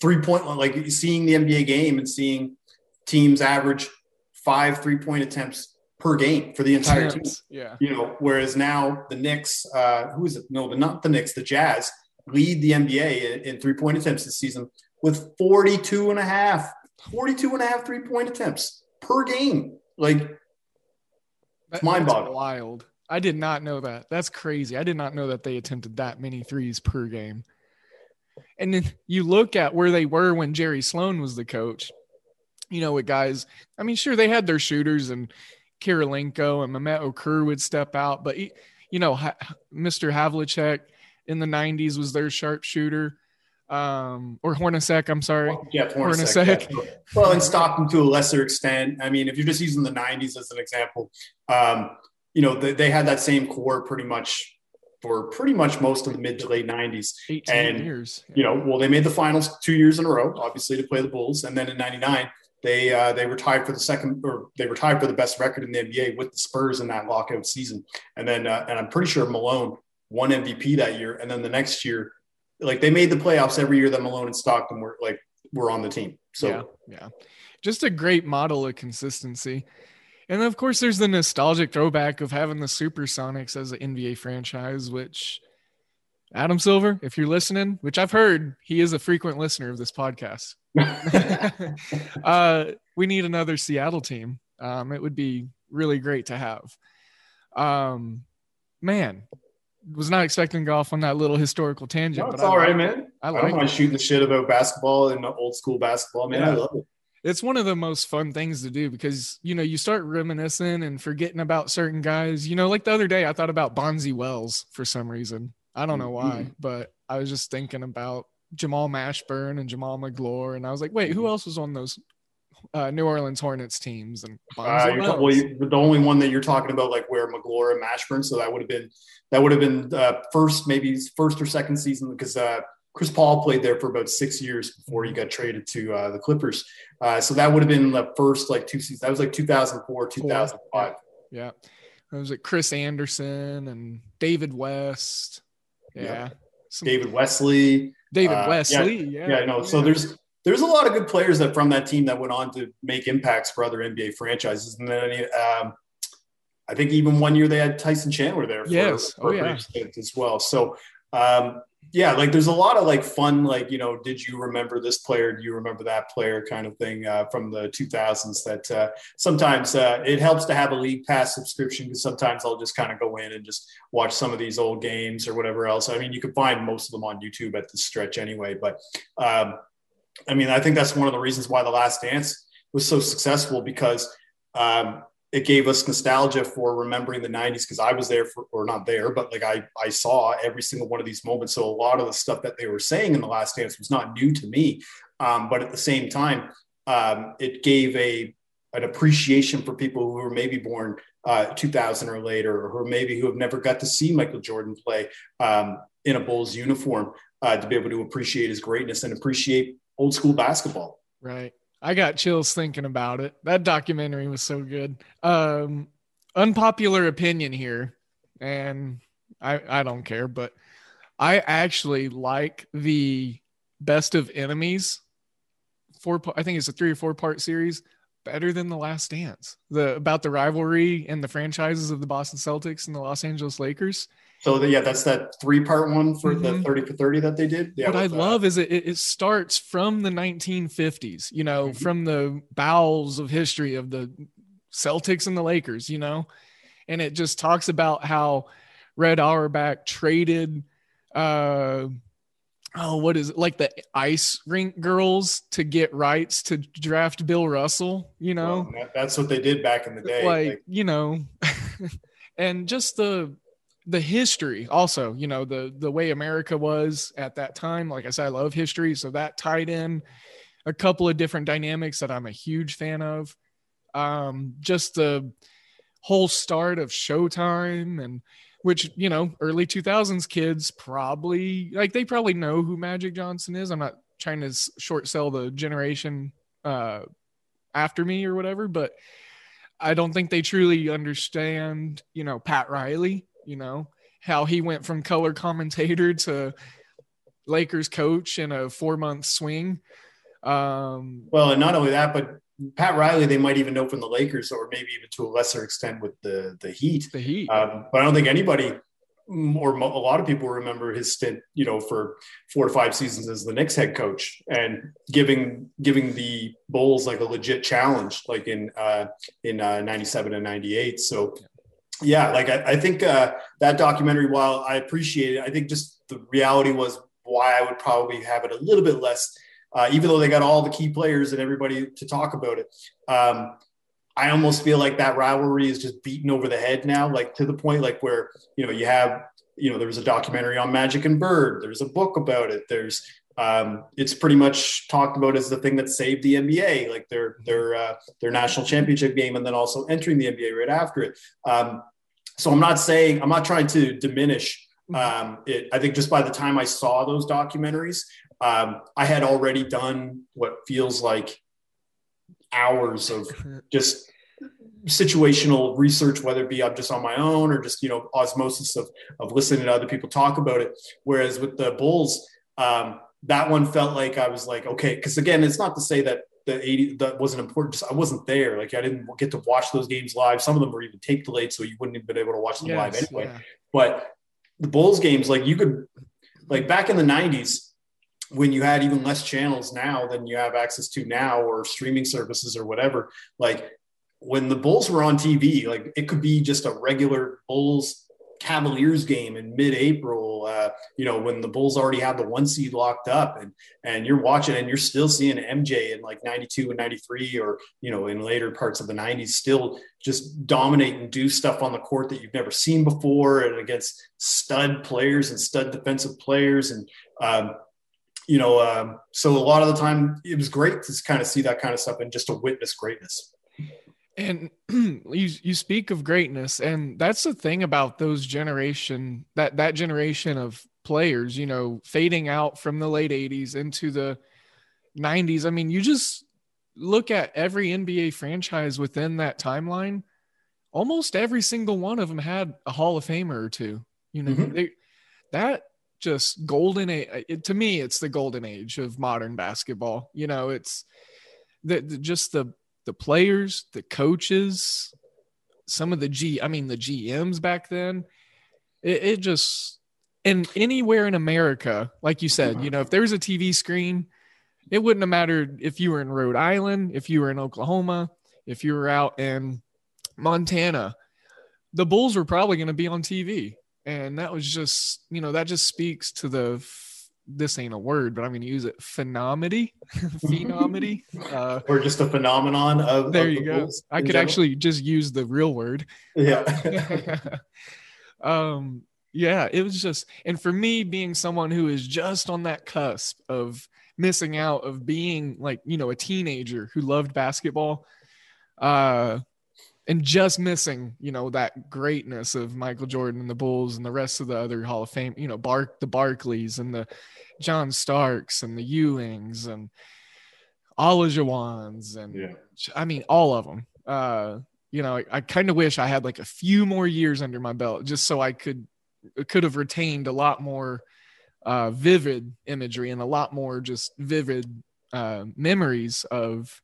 three point like seeing the NBA game and seeing teams average five three point attempts per game for the entire team. Yeah. You know, whereas now the Knicks, uh, who is it? No, not the Knicks, the Jazz lead the NBA in, in three point attempts this season with 42 and a half, 42 and a half three point attempts per game. Like, That- mind boggling. Wild. I did not know that. That's crazy. I did not know that they attempted that many threes per game. And then you look at where they were when Jerry Sloan was the coach. You know, with guys, I mean, sure, they had their shooters and Kirilenko and Mehmet Okur would step out, but, he- you know, Mr. Havlicek in the 90s was their sharpshooter. Um, or Hornacek, I'm sorry. Yeah, Hornacek. Hornacek. yeah. Well, and Stockton to a lesser extent. I mean, if you're just using the 90s as an example, um, you know, they, they had that same core pretty much for pretty much most of the mid to late 90s. 18 And, years. You know, well, they made the finals two years in a row, obviously, to play the Bulls. And then in 99, they uh, they were tied for the second, or they were tied for the best record in the NBA with the Spurs in that lockout season. And then, uh, and I'm pretty sure Malone won MVP that year. And then the next year, like they made the playoffs every year that Malone and Stockton were like were on the team. So yeah, yeah, just a great model of consistency. And of course, there's the nostalgic throwback of having the Supersonics as an NBA franchise, which Adam Silver, if you're listening, which I've heard he is a frequent listener of this podcast, uh, we need another Seattle team. Um, it would be really great to have. Um, man, was not expecting golf on that little historical tangent. No, but it's I all right, man. I I, like don't mind shooting the shit about basketball and old school basketball, man. I love it. It's one of the most fun things to do because you know you start reminiscing and forgetting about certain guys. You know like the other day i thought about bonzi wells for some reason. I don't know why Mhm. but i was just thinking about jamal mashburn and jamal magloire and i was like wait who else was on those uh, new orleans hornets teams and Uh, well, you, the only one that you're talking about, like where Magloire and Mashburn, so that would have been that would have been uh, first, maybe first or second season because uh, Chris Paul played there for about six years before he got traded to uh, the Clippers. Uh, so that would have been the first like two seasons. That was like 2004, 2005. yeah it was like chris andersen and david west yeah, Yeah. Some- David Wesley. david uh, yeah, wesley yeah Yeah, I know. So there's there's a lot of good players that from that team that went on to make impacts for other NBA franchises. And then um, I think even one year they had Tyson Chandler there for, Yes. for Oh, yeah. as well. So um, yeah, like there's a lot of like fun, like, you know, did you remember this player? Do you remember that player kind of thing uh, from the 2000s that uh, sometimes uh, it helps to have a league pass subscription because sometimes I'll just kind of go in and just watch some of these old games or whatever else. I mean, you can find most of them on YouTube at the stretch anyway, but um, I mean, I think that's one of the reasons why The Last Dance was so successful because um, it gave us nostalgia for remembering the 90s because I was there for, or not there, but like I, I saw every single one of these moments. So a lot of the stuff that they were saying in The Last Dance was not new to me. Um, but at the same time, um, it gave a an appreciation for people who were maybe born uh, 2000 or later, or maybe who have never got to see Michael Jordan play um, in a Bulls uniform uh, to be able to appreciate his greatness and appreciate old school basketball. Right. I got chills thinking about it. That documentary was so good. Um, unpopular opinion here, and I I don't care, but I actually like the Best of Enemies four. I think it's a three or four part series better than the Last Dance. The about the rivalry and the franchises of the Boston Celtics and the Los Angeles Lakers. So the, yeah, that's that three part one for the Mhm. 30 for 30 that they did. Yeah, what I uh, love is it, it starts from the 1950s, you know, Mhm. from the bowels of history of the Celtics and the Lakers, you know, and it just talks about how Red Auerbach traded, uh, oh, what is it like the ice rink girls to get rights to draft Bill Russell, you know, well, that- that's what they did back in the day. like, Like, you know and just the the history also you know the the way america was at that time. Like i said i love history so that tied in a couple of different dynamics that i'm a huge fan of. Um just the whole start of showtime and which you know early 2000s kids probably like they probably know who magic johnson is. I'm not trying to short sell the generation uh after me or whatever but I don't think they truly understand, you know, Pat Riley, you know, how he went from color commentator to Lakers coach in a four month swing. Um, well, and not only that, but Pat Riley, they might even know from the Lakers, or maybe even to a lesser extent with the the Heat. The Heat, um, but I don't think anybody or a lot of people remember his stint, you know, for four to five seasons as the Knicks head coach and giving giving the Bulls like a legit challenge, like in uh, in uh, '97 and '98. So, yeah, like I, I think uh, that documentary, while I appreciate it, I think just the reality was why I would probably have it a little bit less, uh, even though they got all the key players and everybody to talk about it. Um, I almost feel like that rivalry is just beaten over the head now, like to the point like where you know you have you know there was a documentary on Magic and Bird. There's a book about it. There's um, it's pretty much talked about as the thing that saved the NBA, like their their uh, their national championship game, and then also entering the NBA right after it. Um, so I'm not saying I'm not trying to diminish um, it. I think just by the time I saw those documentaries, um, I had already done what feels like hours of just situational research, whether it be I'm just on my own or just, you know, osmosis of, of listening to other people talk about it. Whereas with the Bulls, um, that one felt like I was like, okay, because again, it's not to say that the 80 that wasn't important. Just I wasn't there. Like I didn't get to watch those games live. Some of them were even tape delayed, so you wouldn't have been able to watch them yes, live anyway. Yeah. But the Bulls games, like you could, like back in the 90s, when you had even less channels now than you have access to now or streaming services or whatever like when the bulls were on tv like it could be just a regular bulls cavaliers game in mid-april uh, you know when the bulls already have the one seed locked up and and you're watching and you're still seeing mj in like 92 and 93 or you know in later parts of the 90s still just dominate and do stuff on the court that you've never seen before and against stud players and stud defensive players and um, you know, um, so a lot of the time it was great to kind of see that kind of stuff and just to witness greatness. And you you speak of greatness, and that's the thing about those generation that that generation of players, you know, fading out from the late '80s into the '90s. I mean, you just look at every NBA franchise within that timeline. Almost every single one of them had a Hall of Famer or two. You know, mm-hmm. they, that just golden age it, to me it's the golden age of modern basketball you know it's the, the, just the the players the coaches some of the g i mean the gms back then. It, it just and anywhere in america like you said you know if there was a tv screen it wouldn't have mattered if you were in rhode island if you were in oklahoma if you were out in montana. The bulls were probably going to be on tv and that was just you know that just speaks to the this ain't a word, but I'm going to use it. Phenomedy, phenomedy, uh, or just a phenomenon of. There of you go. I could general. actually just use the real word. Yeah. um. Yeah. It was just, and for me, being someone who is just on that cusp of missing out of being like you know a teenager who loved basketball, uh, and just missing, you know, that greatness of Michael Jordan and the Bulls and the rest of the other Hall of Fame, you know, Bark the Barkleys and the John Starks and the Ewings and Olajuwons and yeah. I mean all of them. Uh, you know, I, I kind of wish I had like a few more years under my belt just so I could could have retained a lot more uh, vivid imagery and a lot more just vivid uh, memories of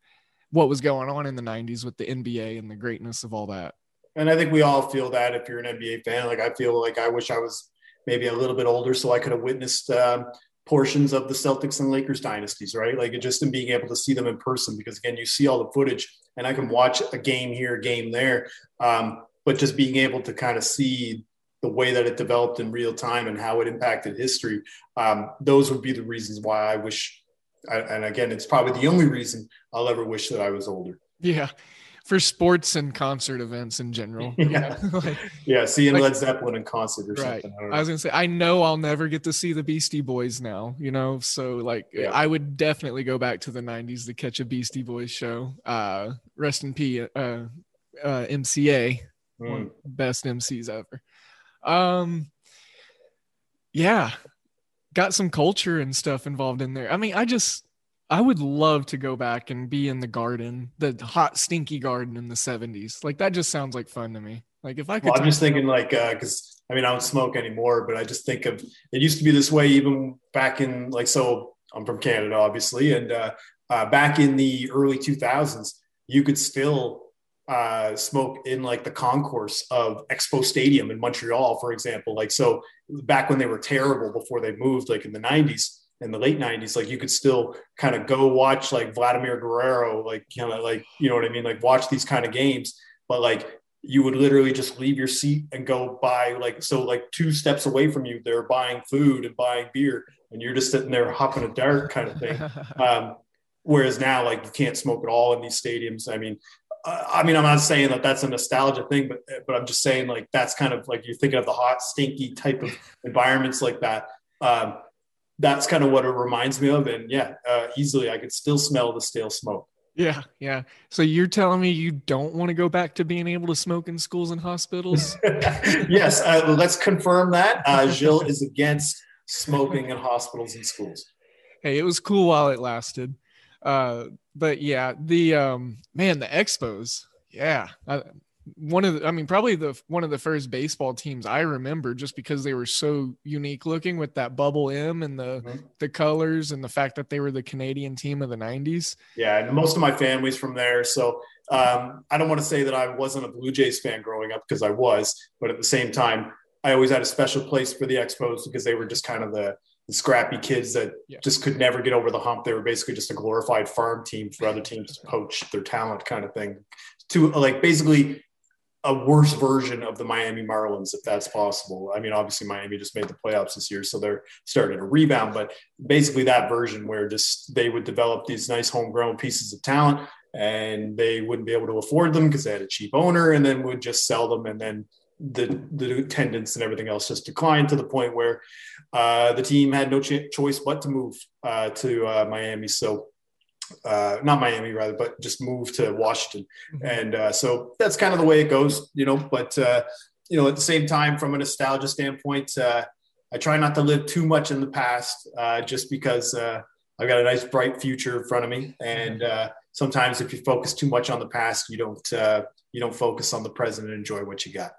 what was going on in the 90s with the NBA and the greatness of all that. And I think we all feel that if you're an NBA fan, like I feel like I wish I was maybe a little bit older so I could have witnessed um, portions of the Celtics and Lakers dynasties, right? Like just in being able to see them in person, because again, you see all the footage and I can watch a game here, a game there. Um, but just being able to kind of see the way that it developed in real time and how it impacted history, um, those would be the reasons why I wish and again, it's probably the only reason I'll ever wish that I was older. Yeah. For sports and concert events in general. yeah. like, yeah. Seeing like, Led Zeppelin in concert or right. something. I, I, was going to say, I know I'll never get to see the Beastie Boys now, you know? So, like, yeah. I would definitely go back to the 90s to catch a Beastie Boys show. Uh, rest in peace, uh, uh, MCA, mm. best MCs ever. Um, yeah, got some culture and stuff involved in there. I mean, I just I would love to go back and be in the garden, the hot stinky garden in the 70s. Like that just sounds like fun to me. Like if I could well, I'm just thinking like uh cuz I mean, I don't smoke anymore, but I just think of it used to be this way even back in like so I'm from Canada obviously and uh, uh back in the early 2000s you could still uh, smoke in like the concourse of Expo Stadium in Montreal, for example. Like, so back when they were terrible before they moved, like in the 90s, in the late 90s, like you could still kind of go watch like Vladimir Guerrero, like, you know, like, you know what I mean? Like, watch these kind of games. But like, you would literally just leave your seat and go buy like so like two steps away from you they're buying food and buying beer and you're just sitting there hopping a dart kind of thing um, whereas now like you can't smoke at all in these stadiums i mean I mean, I'm not saying that that's a nostalgia thing, but but I'm just saying like that's kind of like you're thinking of the hot, stinky type of environments like that. Um, that's kind of what it reminds me of, and yeah, uh, easily I could still smell the stale smoke. Yeah, yeah. So you're telling me you don't want to go back to being able to smoke in schools and hospitals? yes, uh, let's confirm that. Uh, Gilles is against smoking in hospitals and schools. Hey, it was cool while it lasted. Uh, but yeah, the um, man, the Expos, yeah, I, one of the, I mean, probably the one of the first baseball teams I remember, just because they were so unique looking with that bubble M and the mm-hmm. the colors and the fact that they were the Canadian team of the '90s. Yeah, and most of my family's from there, so um, I don't want to say that I wasn't a Blue Jays fan growing up because I was, but at the same time, I always had a special place for the Expos because they were just kind of the the scrappy kids that yeah. just could never get over the hump. They were basically just a glorified farm team for other teams to poach their talent, kind of thing. To like basically a worse version of the Miami Marlins, if that's possible. I mean, obviously Miami just made the playoffs this year, so they're starting to rebound. But basically, that version where just they would develop these nice homegrown pieces of talent, and they wouldn't be able to afford them because they had a cheap owner, and then would just sell them, and then the the attendance and everything else just declined to the point where uh, the team had no ch- choice but to move uh, to uh, Miami. So, uh, not Miami rather, but just move to Washington. Mm-hmm. And uh, so that's kind of the way it goes, you know. But uh, you know, at the same time, from a nostalgia standpoint, I try not to live too much in the past, just because I've got a nice bright future in front of me. And sometimes, if you focus too much on the past, you don't you don't focus on the present and enjoy what you got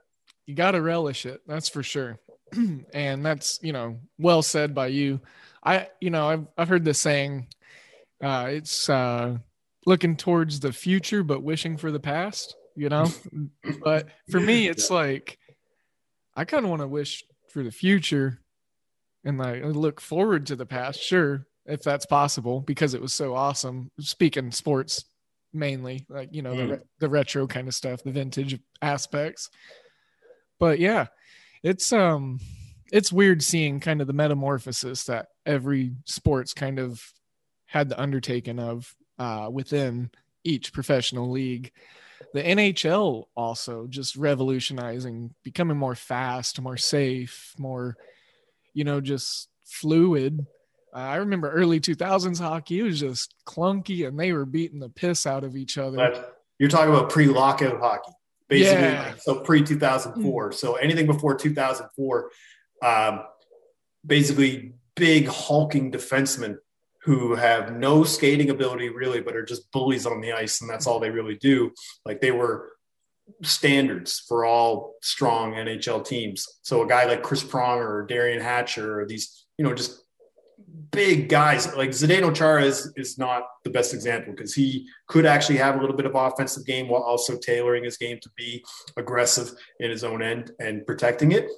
you got to relish it. That's for sure. and that's, you know, well said by you. I, you know, I've, I've heard this saying, uh, it's, uh, looking towards the future, but wishing for the past, you know, but for me, it's yeah. like, I kind of want to wish for the future and like look forward to the past. Sure. If that's possible, because it was so awesome. Speaking sports mainly, like, you know, mm. the, the retro kind of stuff, the vintage aspects but yeah, it's um it's weird seeing kind of the metamorphosis that every sports kind of had the undertaking of uh, within each professional league. The NHL also just revolutionizing, becoming more fast, more safe, more, you know, just fluid. Uh, I remember early 2000s hockey, was just clunky and they were beating the piss out of each other. But you're talking about pre lockout hockey basically yeah. so pre 2004 mm. so anything before 2004 um, basically big hulking defensemen who have no skating ability really but are just bullies on the ice and that's all they really do like they were standards for all strong nhl teams so a guy like chris pronger or derian hatcher or these you know just big guys like Zdeno Chara is, is not the best example because he could actually have a little bit of offensive game while also tailoring his game to be aggressive in his own end and protecting it.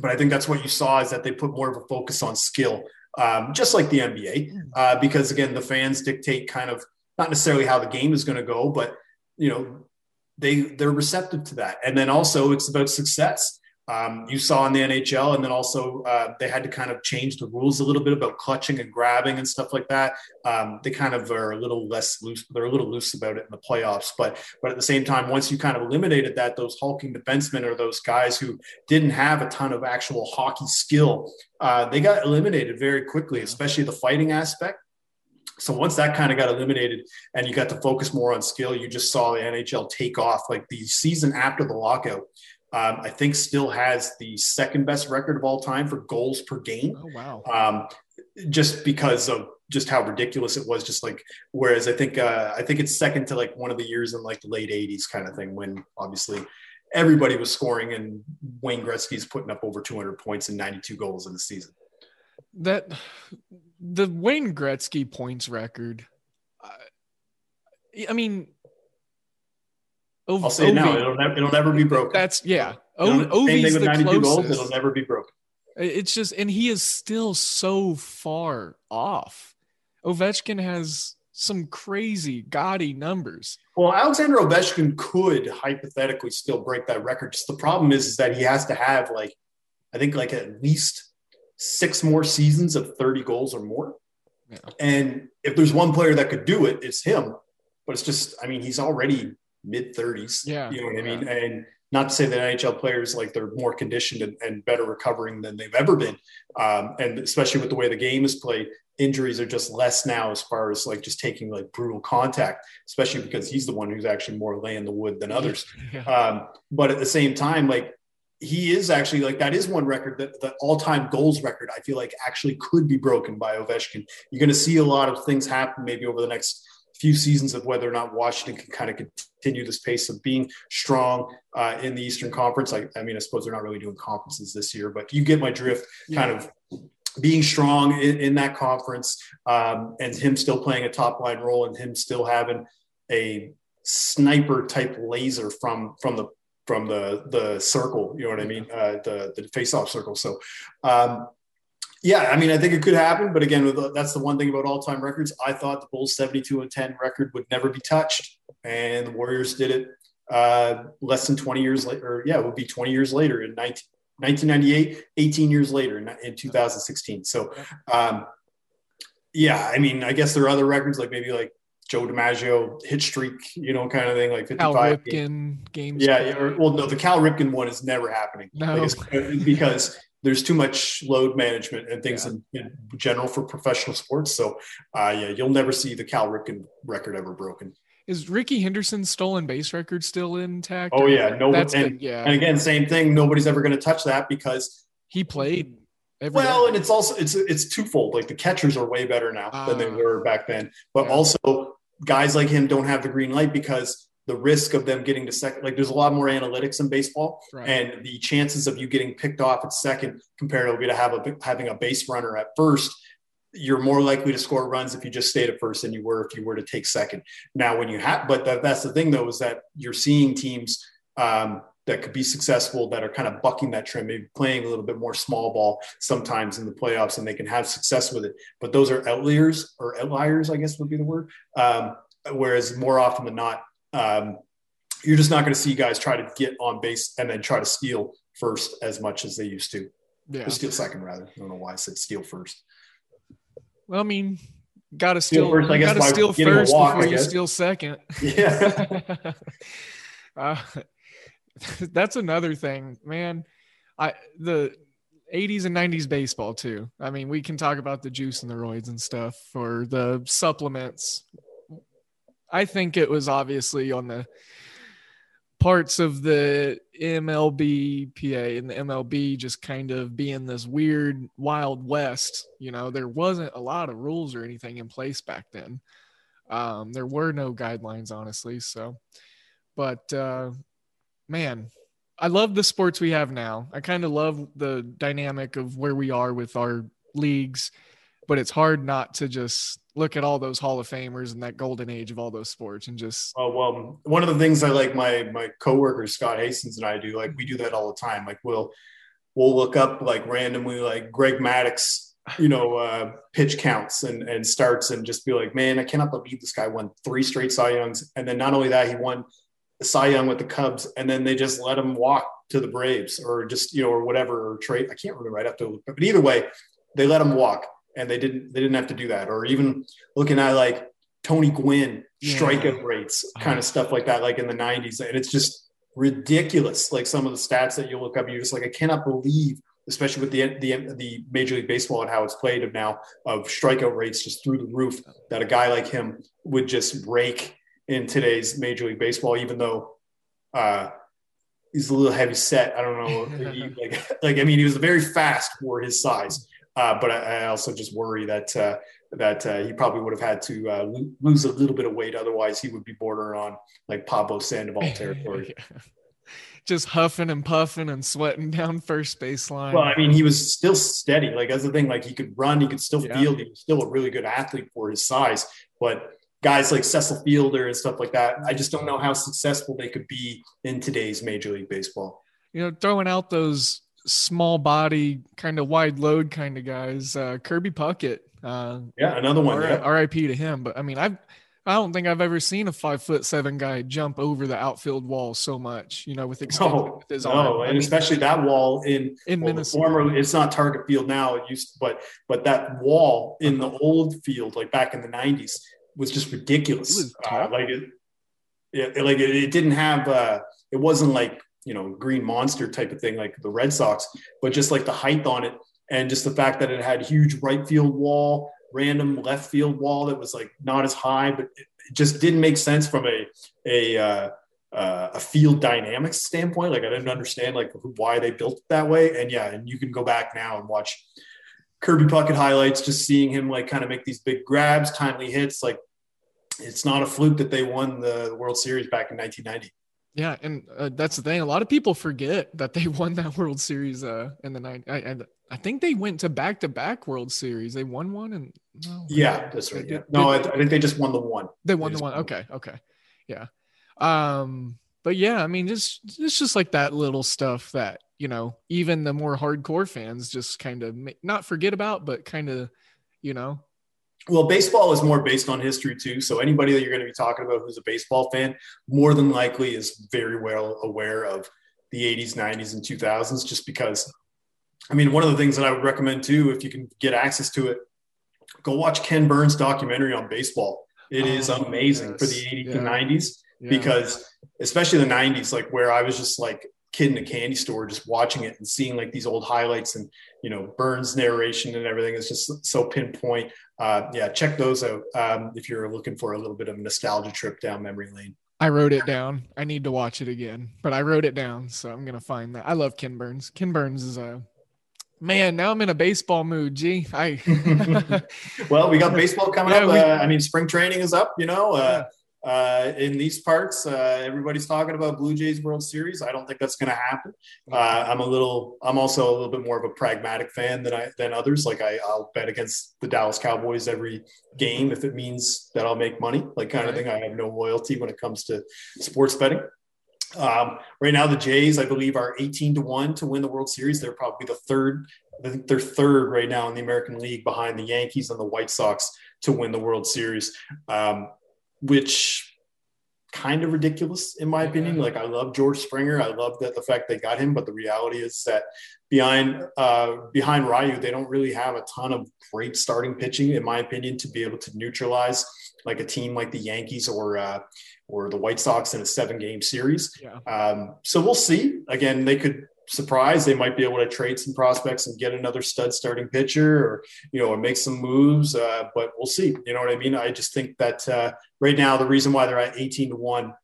But I think that's what you saw is that they put more of a focus on skill, um, just like the NBA, uh, because again, the fans dictate kind of not necessarily how the game is going to go, but you know, they they're receptive to that. And then also it's about success um, you saw in the NHL, and then also uh, they had to kind of change the rules a little bit about clutching and grabbing and stuff like that. Um, they kind of are a little less loose; they're a little loose about it in the playoffs. But but at the same time, once you kind of eliminated that, those hulking defensemen or those guys who didn't have a ton of actual hockey skill, uh, they got eliminated very quickly, especially the fighting aspect. So once that kind of got eliminated and you got to focus more on skill, you just saw the NHL take off. Like the season after the lockout, um, I think still has the second best record of all time for goals per game. Oh wow! Um, just because of just how ridiculous it was. Just like whereas I think uh, I think it's second to like one of the years in like the late '80s kind of thing when obviously everybody was scoring and Wayne Gretzky's putting up over 200 points and 92 goals in the season. That the Wayne Gretzky points record. I mean, Ov- I'll say it now. It'll, never, it'll never be broken. That's yeah. It'll- O- Ovi's the 92 goals. closest. It'll never be broken. It's just, and he is still so far off. Ovechkin has some crazy, gaudy numbers. Well, Alexander Ovechkin could hypothetically still break that record. Just the problem is, is that he has to have like, I think like at least six more seasons of 30 goals or more. Yeah. And if there's one player that could do it, it's him. But it's just, I mean, he's already mid 30s. Yeah. You know what I mean? And not to say that NHL players like they're more conditioned and, and better recovering than they've ever been. Um, and especially with the way the game is played, injuries are just less now as far as like just taking like brutal contact, especially because he's the one who's actually more laying the wood than others. Yeah. Um, but at the same time, like he is actually like that is one record that the all-time goals record I feel like actually could be broken by Ovechkin. You're going to see a lot of things happen maybe over the next few seasons of whether or not Washington can kind of continue this pace of being strong uh, in the Eastern Conference. I, I mean, I suppose they're not really doing conferences this year, but you get my drift. Kind of being strong in, in that conference um, and him still playing a top line role and him still having a sniper type laser from from the from the the circle you know what i mean uh, the the face off circle so um yeah i mean i think it could happen but again that's the one thing about all-time records i thought the bulls 72 and 10 record would never be touched and the warriors did it uh less than 20 years later yeah it would be 20 years later in 19 1998 18 years later in, in 2016 so um yeah i mean i guess there are other records like maybe like Joe DiMaggio hit streak, you know, kind of thing, like 55 Cal. Ripken games. Yeah, yeah, or, well, no, the Cal Ripken one is never happening. No. Like, because there's too much load management and things Yeah. in, in general for professional sports. So, uh, yeah, you'll never see the Cal Ripken record ever broken. Is Rickey Henderson's stolen base record still intact? Oh yeah, no, That's and, good, yeah. and again, same thing. Nobody's ever going to touch that because He played. Every well, day. and it's also it's it's twofold. Like the catchers are way better now than they Ah. were back then, but Yeah. also guys like him don't have the green light because the risk of them getting to second, like there's a lot more analytics in baseball, Right. and the chances of you getting picked off at second comparatively to have a having a base runner at first. You're more likely to score runs if you just stayed at first than you were if you were to take second. Now, when you have, but that, that's the thing though, is that you're seeing teams um, that could be successful that are kind of bucking that trend, maybe playing a little bit more small ball sometimes in the playoffs, and they can have success with it. But those are outliers or outliers, I guess would be the word. Um, whereas more often than not, um, you're just not going to see guys try to get on base and then try to steal first as much as they used to. yeah. Or steal second, rather. I don't know why I said steal first. Well, I mean, got to Steal steal. first, I you guess, got to steal first walk, before you steal second. Yeah. uh, that's another thing, man. I the 80s and 90s baseball too. I mean, we can talk about the juice and the roids and stuff for the supplements. I think it was obviously on the parts of the MLB PA and the MLB just kind of being this weird wild west. You know, there wasn't a lot of rules or anything in place back then. Um, there were no guidelines, honestly. So, but uh, man, I love the sports we have now. I kind of love the dynamic of where we are with our leagues, but it's hard not to just look at all those Hall of Famers and that golden age of all those sports and just Oh well, one of the things I like my my coworker Scott Hastings and I do, like we do that all the time. Like we'll we'll look up like randomly like Greg Maddux, you know, uh, pitch counts and and starts and just be like, man, I cannot believe this guy won three straight Cy Youngs, and then not only that, he won the Cy Young with the Cubs, and then they just let him walk to the Braves or just you know or whatever or trade. I can't remember. I'd have to but either way, they let him walk, and they didn't they didn't have to do that. Or even looking at like Tony Gwynn Yeah. strikeout rates, kind of stuff like that, like in the 90s. And it's just ridiculous. Like some of the stats that you look up, you're just like, I cannot believe, especially with the the, the Major League Baseball and how it's played of now of strikeout rates just through the roof, that a guy like him would just rake in today's Major League Baseball, even though uh he's a little heavy set. I don't know. He, like, like, I mean, he was very fast for his size. Uh, but I, I also just worry that uh, that uh, he probably would have had to uh, lose a little bit of weight. Otherwise, he would be bordering on like Pablo Sandoval territory. Yeah. just huffing and puffing and sweating down first baseline. well, I mean, he was still steady. Like that's the thing. Like he could run, he could still Yeah. field. He was still a really good athlete for his size. But guys like Cecil Fielder and stuff like that. I just don't know how successful they could be in today's Major League Baseball. You know, throwing out those small body, kind of wide load kind of guys, uh, Kirby Puckett. Uh, yeah, another one. R- RIP to him. But I mean, I've I don't think I've ever seen a five foot seven guy jump over the outfield wall so much, you know, with extended no, with his no, arm. and I mean, especially that wall in in well, Minnesota. Former, it's not Target Field now. It used, but but that wall in the old field, like back in the '90s, was just ridiculous. It was uh, like it, it, like it, it didn't have. uh It wasn't like you know green monster type of thing like the Red Sox, but just like the height on it and just the fact that it had huge right field wall random left field wall that was like not as high, but it just didn't make sense from a a uh, uh, a field dynamics standpoint. Like I didn't understand like why they built it that way. And yeah, and you can go back now and watch Kirby Puckett highlights, just seeing him like kind of make these big grabs, timely hits. Like it's not a fluke that they won the World Series back in 1990. Yeah, and uh, that's the thing. A lot of people forget that they won that World Series uh, in the night. And I think they went to back to back World Series. They won one and no, yeah, that's right. Yeah. no, I, I, think they just won the one. They won they the one. Won. Okay, okay, yeah. Um, but yeah, I mean, just it's just like that little stuff that you know, even the more hardcore fans just kind of not forget about, but kind of, you know. Well, baseball is more based on history too. So anybody that you're going to be talking about who's a baseball fan, more than likely is very well aware of the 80s, 90s, and 2000s, just because I mean, one of the things that I would recommend too, if you can get access to it, go watch Ken Burns' documentary on baseball. It oh, is amazing yes. for the 80s yeah. and 90s yeah. because, especially the 90s, like where I was just like kid in a candy store, just watching it and seeing like these old highlights and you know Burns' narration and everything is just so pinpoint. Uh, yeah, check those out um, if you're looking for a little bit of a nostalgia trip down memory lane. I wrote it down. I need to watch it again, but I wrote it down, so I'm gonna find that. I love Ken Burns. Ken Burns is a Man, now I'm in a baseball mood. Gee, I. well, we got baseball coming yeah, up. We, uh, I mean, spring training is up. You know, uh. Uh, in these parts, uh, everybody's talking about Blue Jays World Series. I don't think that's going to happen. Uh, I'm a little. I'm also a little bit more of a pragmatic fan than I than others. Like I, I'll bet against the Dallas Cowboys every game if it means that I'll make money. Like kind of thing. I have no loyalty when it comes to sports betting. Um, right now, the Jays, I believe, are 18 to 1 to win the World Series. They're probably the third, I think they're third right now in the American League behind the Yankees and the White Sox to win the World Series, um, which kind of ridiculous in my opinion. Like I love George Springer. I love that the fact they got him, but the reality is that behind uh, behind Ryu, they don't really have a ton of great starting pitching, in my opinion, to be able to neutralize like a team like the Yankees or uh, or the White Sox in a seven game series. Yeah. Um, so we'll see. Again, they could surprise. They might be able to trade some prospects and get another stud starting pitcher or, you know, or make some moves. Uh, but we'll see. You know what I mean? I just think that uh, right now, the reason why they're at 18 to one,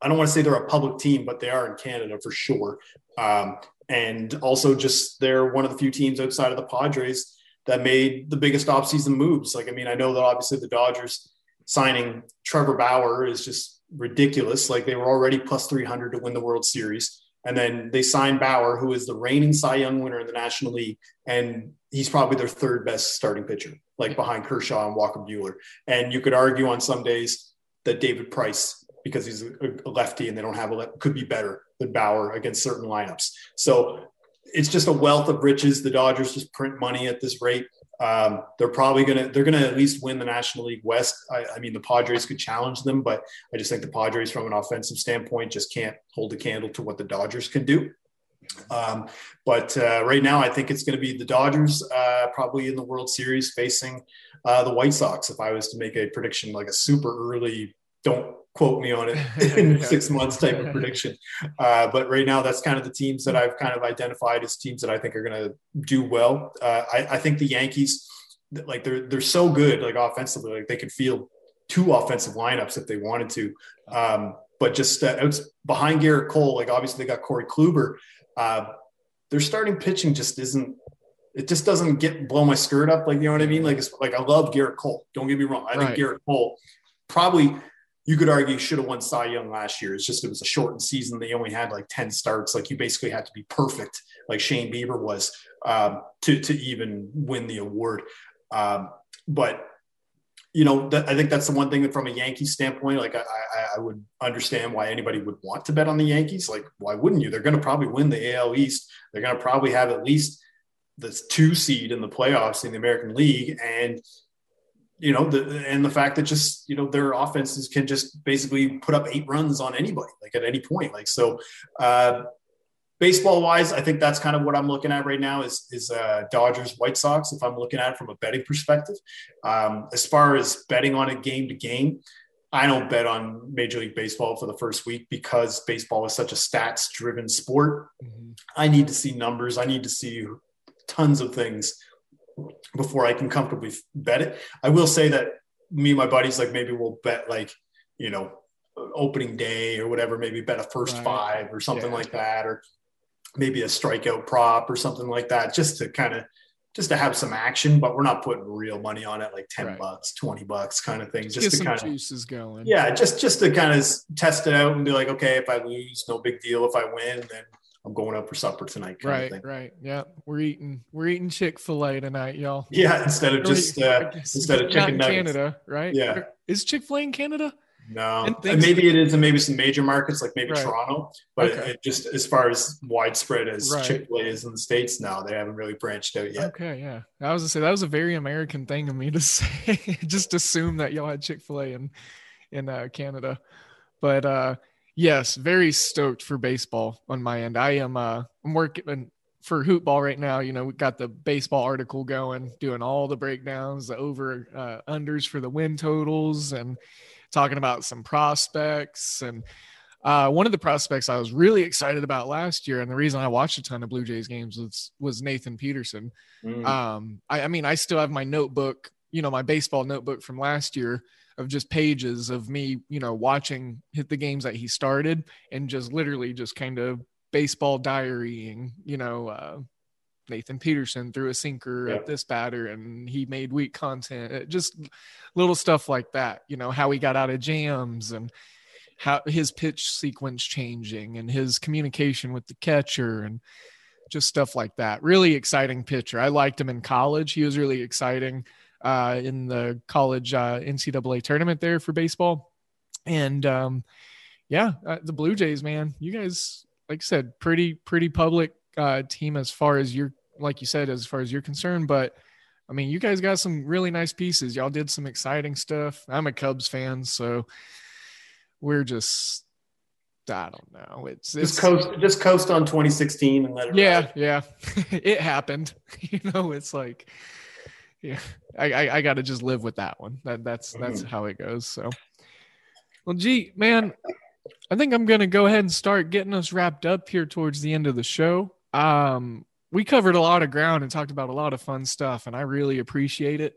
I don't want to say they're a public team, but they are in Canada for sure. Um, and also just they're one of the few teams outside of the Padres that made the biggest offseason moves. Like, I mean, I know that obviously the Dodgers signing Trevor Bauer is just ridiculous. Like they were already plus 300 to win the World Series. And then they signed Bauer, who is the reigning Cy Young winner in the National League. And he's probably their third best starting pitcher, like behind Kershaw and Walker Buehler. And you could argue on some days that David Price, because he's a lefty and they don't have a left, could be better than Bauer against certain lineups. So it's just a wealth of riches. The Dodgers just print money at this rate. Um, they're probably gonna they're gonna at least win the National League West. I, I, mean, the Padres could challenge them, but I just think the Padres, from an offensive standpoint, just can't hold a candle to what the Dodgers can do. Um, but uh, right now, I think it's going to be the Dodgers uh, probably in the World Series facing uh, the White Sox. If I was to make a prediction, like a super early, don't quote me on it in six months type of prediction. Uh, but right now, that's kind of the teams that I've kind of identified as teams that I think are going to do well. Uh, I, I, think the Yankees, like they're they're so good, like offensively, like they could field two offensive lineups if they wanted to. Um, but just uh, it's behind Gerrit Cole, like obviously they got Corey Kluber. Uh, their starting pitching just isn't. It just doesn't get blow my skirt up, like you know what I mean. Like it's like I love Gerrit Cole. Don't get me wrong. I right. think Gerrit Cole probably you could argue should have won Cy Young last year. It's just it was a shortened season. They only had like 10 starts. Like you basically had to be perfect, like Shane Bieber was, um, to, to even win the award. Um, but you know, th- I think that's the one thing that from a Yankee standpoint, like I, I, I, would understand why anybody would want to bet on the Yankees. Like, why wouldn't you? They're going to probably win the AL East. They're going to probably have at least the two seed in the playoffs in the American League, and you know, the and the fact that just you know their offenses can just basically put up eight runs on anybody, like at any point. Like so, uh, baseball wise, I think that's kind of what I'm looking at right now is is uh, Dodgers White Sox. If I'm looking at it from a betting perspective, um, as far as betting on a game to game, I don't bet on Major League Baseball for the first week because baseball is such a stats driven sport. Mm-hmm. I need to see numbers. I need to see tons of things before I can comfortably bet it. I will say that me and my buddies like maybe we'll bet like you know opening day or whatever maybe bet a first right. five or something yeah. like that or maybe a strikeout prop or something like that, just to kind of just to have some action, but we're not putting real money on it, like 10 right. bucks, 20 bucks kind of thing. Just, just to kind of juices going. Yeah. Just, just to kind of test it out and be like, okay, if I lose, no big deal. If I win, then I'm going out for supper tonight. right. Right. Yeah. We're eating, we're eating Chick-fil-A tonight, y'all. Yeah. Instead of just, uh, instead of chicken nuggets. Canada, right? Yeah. Is Chick-fil-A in Canada? No, and maybe it is, and maybe some major markets like maybe right. Toronto, but okay. it, just as far as widespread as right. Chick Fil A is in the states, now they haven't really branched out yet. Okay, yeah, I was gonna say that was a very American thing of me to say. just assume that y'all had Chick Fil A in in uh, Canada, but uh, yes, very stoked for baseball on my end. I am uh, I'm working for hoopball right now. You know, we got the baseball article going, doing all the breakdowns, the over uh, unders for the win totals, and talking about some prospects and uh, one of the prospects I was really excited about last year, and the reason I watched a ton of Blue Jays games was was Nathan Peterson. Mm. Um, I, I, mean, I still have my notebook, you know, my baseball notebook from last year of just pages of me, you know, watching hit the games that he started and just literally just kind of baseball diarying, you know, uh, Nathan Peterson threw a sinker at this batter and he made weak content. Uh, just little stuff like that, you know, how he got out of jams and how his pitch sequence changing and his communication with the catcher and just stuff like that. Really exciting pitcher. I liked him in college. He was really exciting uh, in the college uh, NCAA tournament there for baseball. And um, yeah, uh, the Blue Jays, man, you guys, like I said, pretty, pretty public uh, team as far as you're like you said as far as you're concerned. But i mean you guys got some really nice pieces. Y'all did some exciting stuff. I'm a cubs fan so we're just i don't know. It's, it's just coast just coast on 2016 and let it yeah ride. yeah. It happened. You know it's like yeah i i, I got to just live with that one that that's that's mm-hmm. how it goes so well gee man I think I'm going to go ahead and start getting us wrapped up here towards the end of the show. Um, we covered a lot of ground and talked about a lot of fun stuff, and I really appreciate it.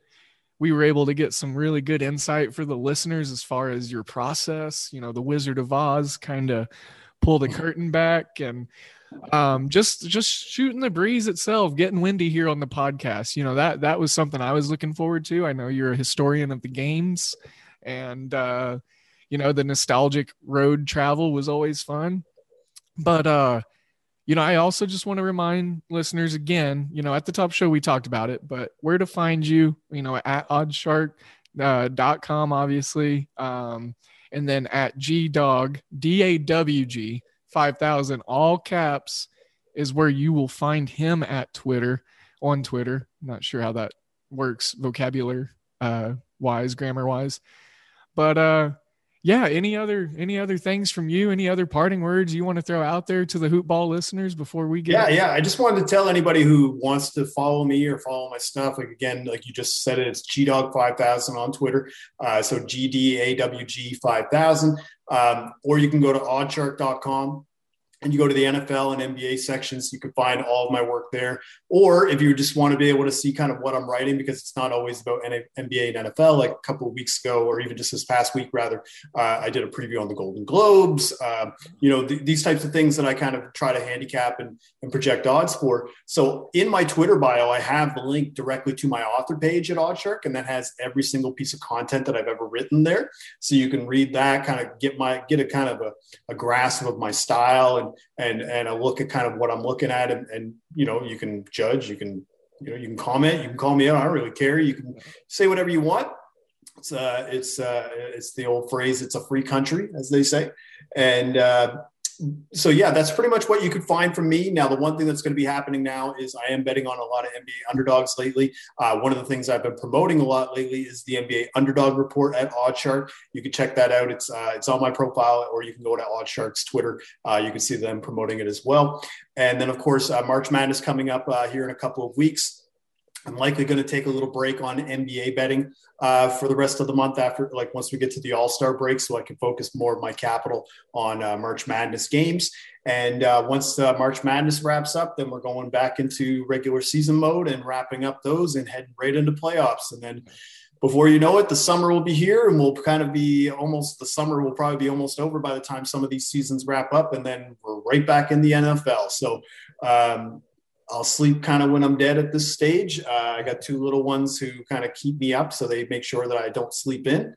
We were able to get some really good insight for the listeners as far as your process, you know, the Wizard of Oz kind of pull the curtain back and um, just just shooting the breeze itself, getting windy here on the podcast. You know that that was something I was looking forward to. I know you're a historian of the games, and uh, you know the nostalgic road travel was always fun. But uh, you know, I also just want to remind listeners again, you know, at the top show we talked about it, but where to find you, you know, at oddsshark.com, uh, obviously. Um, and then at gdawg, D A W G 5000, all caps is where you will find him at Twitter, on Twitter. not sure how that works vocabulary uh, wise, grammar wise. But uh, yeah any other any other things from you? Any other parting words you want to throw out there to the Hoopball listeners before we get yeah yeah. I just wanted to tell anybody who wants to follow me or follow my stuff like again like you just said it it's gdawg five thousand on twitter uh, so gdawg 5000 um, or you can go to oddsshark.com and you go to the NFL and NBA sections, you can find all of my work there. Or if you just want to be able to see kind of what I'm writing, because it's not always about NBA and NFL. Like a couple of weeks ago, or even just this past week, rather, uh, I did a preview on the Golden Globes. Uh, you know, th- these types of things that I kind of try to handicap and, and project odds for. So in my Twitter bio, I have the link directly to my author page at OddsShark, and that has every single piece of content that I've ever written there. So you can read that, kind of get my get a kind of a, a grasp of my style and and and a look at kind of what I'm looking at, and, and you know, you can judge, you can you know, you can comment, you can call me out. I don't really care. You can say whatever you want. It's uh, it's uh, it's the old phrase. It's a free country, as they say, and uh, so yeah, that's pretty much what you could find from me. Now, the one thing that's going to be happening now is I am betting on a lot of NBA underdogs lately. Uh, one of the things I've been promoting a lot lately is the NBA Underdog Report at OddsShark. You can check that out. It's uh, it's on my profile, or you can go to OddsShark's Twitter. Uh, you can see them promoting it as well. And then, of course, uh, March Madness coming up uh, here in a couple of weeks. I'm likely going to take a little break on NBA betting uh, for the rest of the month after, like once we get to the All Star break, so I can focus more of my capital on uh, March Madness games. And uh, once March Madness wraps up, then we're going back into regular season mode and wrapping up those and heading right into playoffs. And then before you know it, the summer will be here and we'll kind of be almost the summer will probably be almost over by the time some of these seasons wrap up. And then we're right back in the NFL. So, um, I'll sleep kind of when I'm dead at this stage. Uh, I got two little ones who kind of keep me up, so they make sure that I don't sleep in.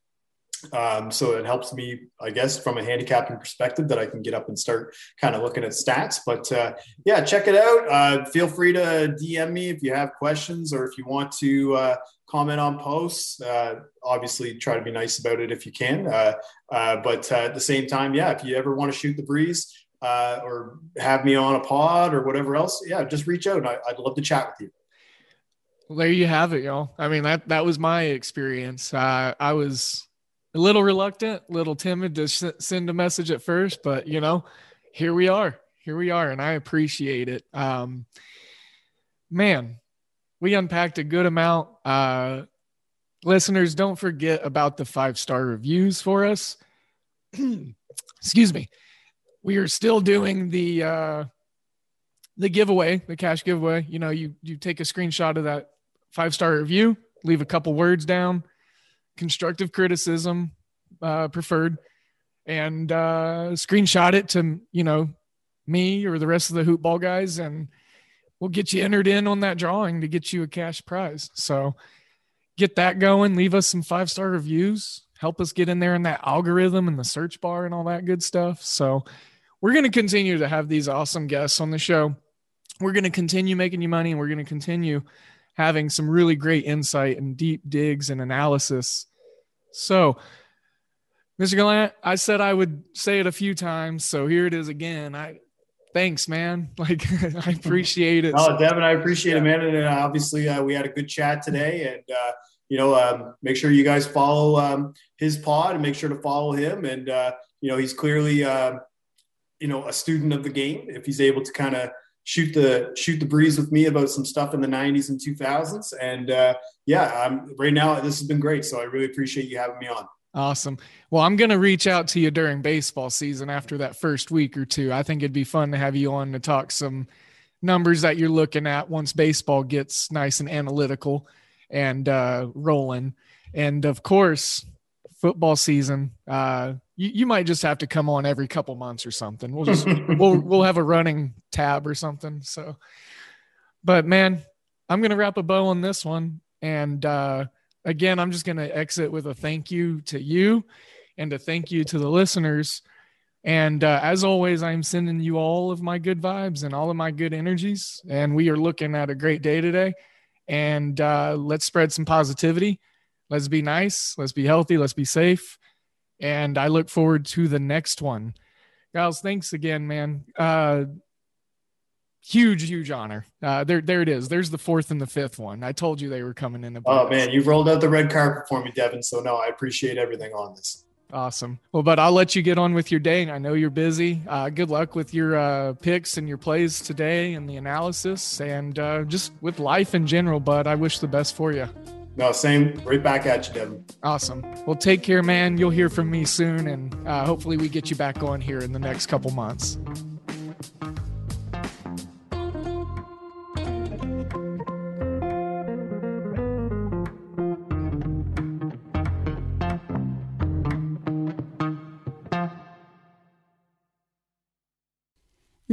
Um, so it helps me, I guess, from a handicapping perspective, that I can get up and start kind of looking at stats. But uh, yeah, check it out. Uh, feel free to DM me if you have questions or if you want to uh, comment on posts. Uh, obviously, try to be nice about it if you can. Uh, uh, but at the same time, yeah, if you ever want to shoot the breeze, uh, or have me on a pod or whatever else, yeah, just reach out. I, would love to chat with you. Well, there you have it, y'all. I mean, that, that was my experience. Uh, I was a little reluctant, a little timid to sh- send a message at first, but you know, here we are, here we are. And I appreciate it. Um, man, we unpacked a good amount. Uh, listeners, don't forget about the five star reviews for us. Excuse me we are still doing the uh, the giveaway, the cash giveaway. You know, you you take a screenshot of that five star review, leave a couple words down, constructive criticism uh, preferred, and uh, screenshot it to you know me or the rest of the hoopball guys, and we'll get you entered in on that drawing to get you a cash prize. So get that going. Leave us some five star reviews. Help us get in there in that algorithm and the search bar and all that good stuff. So we're going to continue to have these awesome guests on the show. We're going to continue making you money and we're going to continue having some really great insight and deep digs and analysis. So, Mr. Gallant, I said I would say it a few times, so here it is again. I thanks, man. Like I appreciate it. Oh, Devin, I appreciate yeah. it, man. And uh, obviously, uh, we had a good chat today, and uh, you know, um, make sure you guys follow um, his pod and make sure to follow him. And uh, you know, he's clearly um, you know a student of the game. If he's able to kind of shoot the shoot the breeze with me about some stuff in the 90s and 2000s and uh, yeah I'm, right now this has been great. So i really appreciate you having me on. Awesome. Well i'm going to reach out to you during baseball season after that first week or two. I think it'd be fun to have you on to talk some numbers that you're looking at once baseball gets nice and analytical and uh, rolling and of course football season uh, you, you might just have to come on every couple months or something. We'll just we'll we'll have a running tab or something. So, but man, I'm gonna wrap a bow on this one. And uh, again, I'm just gonna exit with a thank you to you, and a thank you to the listeners. And uh, as always, I'm sending you all of my good vibes and all of my good energies. And we are looking at a great day today. And uh, let's spread some positivity. Let's be nice. Let's be healthy. Let's be safe and I look forward to the next one. Giles, thanks again, man. Uh, huge, huge honor. Uh, there, there it is. There's the fourth and the fifth one. I told you they were coming in. Oh man, you've rolled out the red carpet for me, Devin. So no, I appreciate everything on this. Awesome. Well, but I'll let you get on with your day. I know you're busy. Uh, good luck with your uh, picks and your plays today and the analysis and uh, just with life in general. But I wish the best for you. No, same. Right back at you, Devin. Awesome. Well, take care, man. You'll hear from me soon, and uh, hopefully, we get you back on here in the next couple months.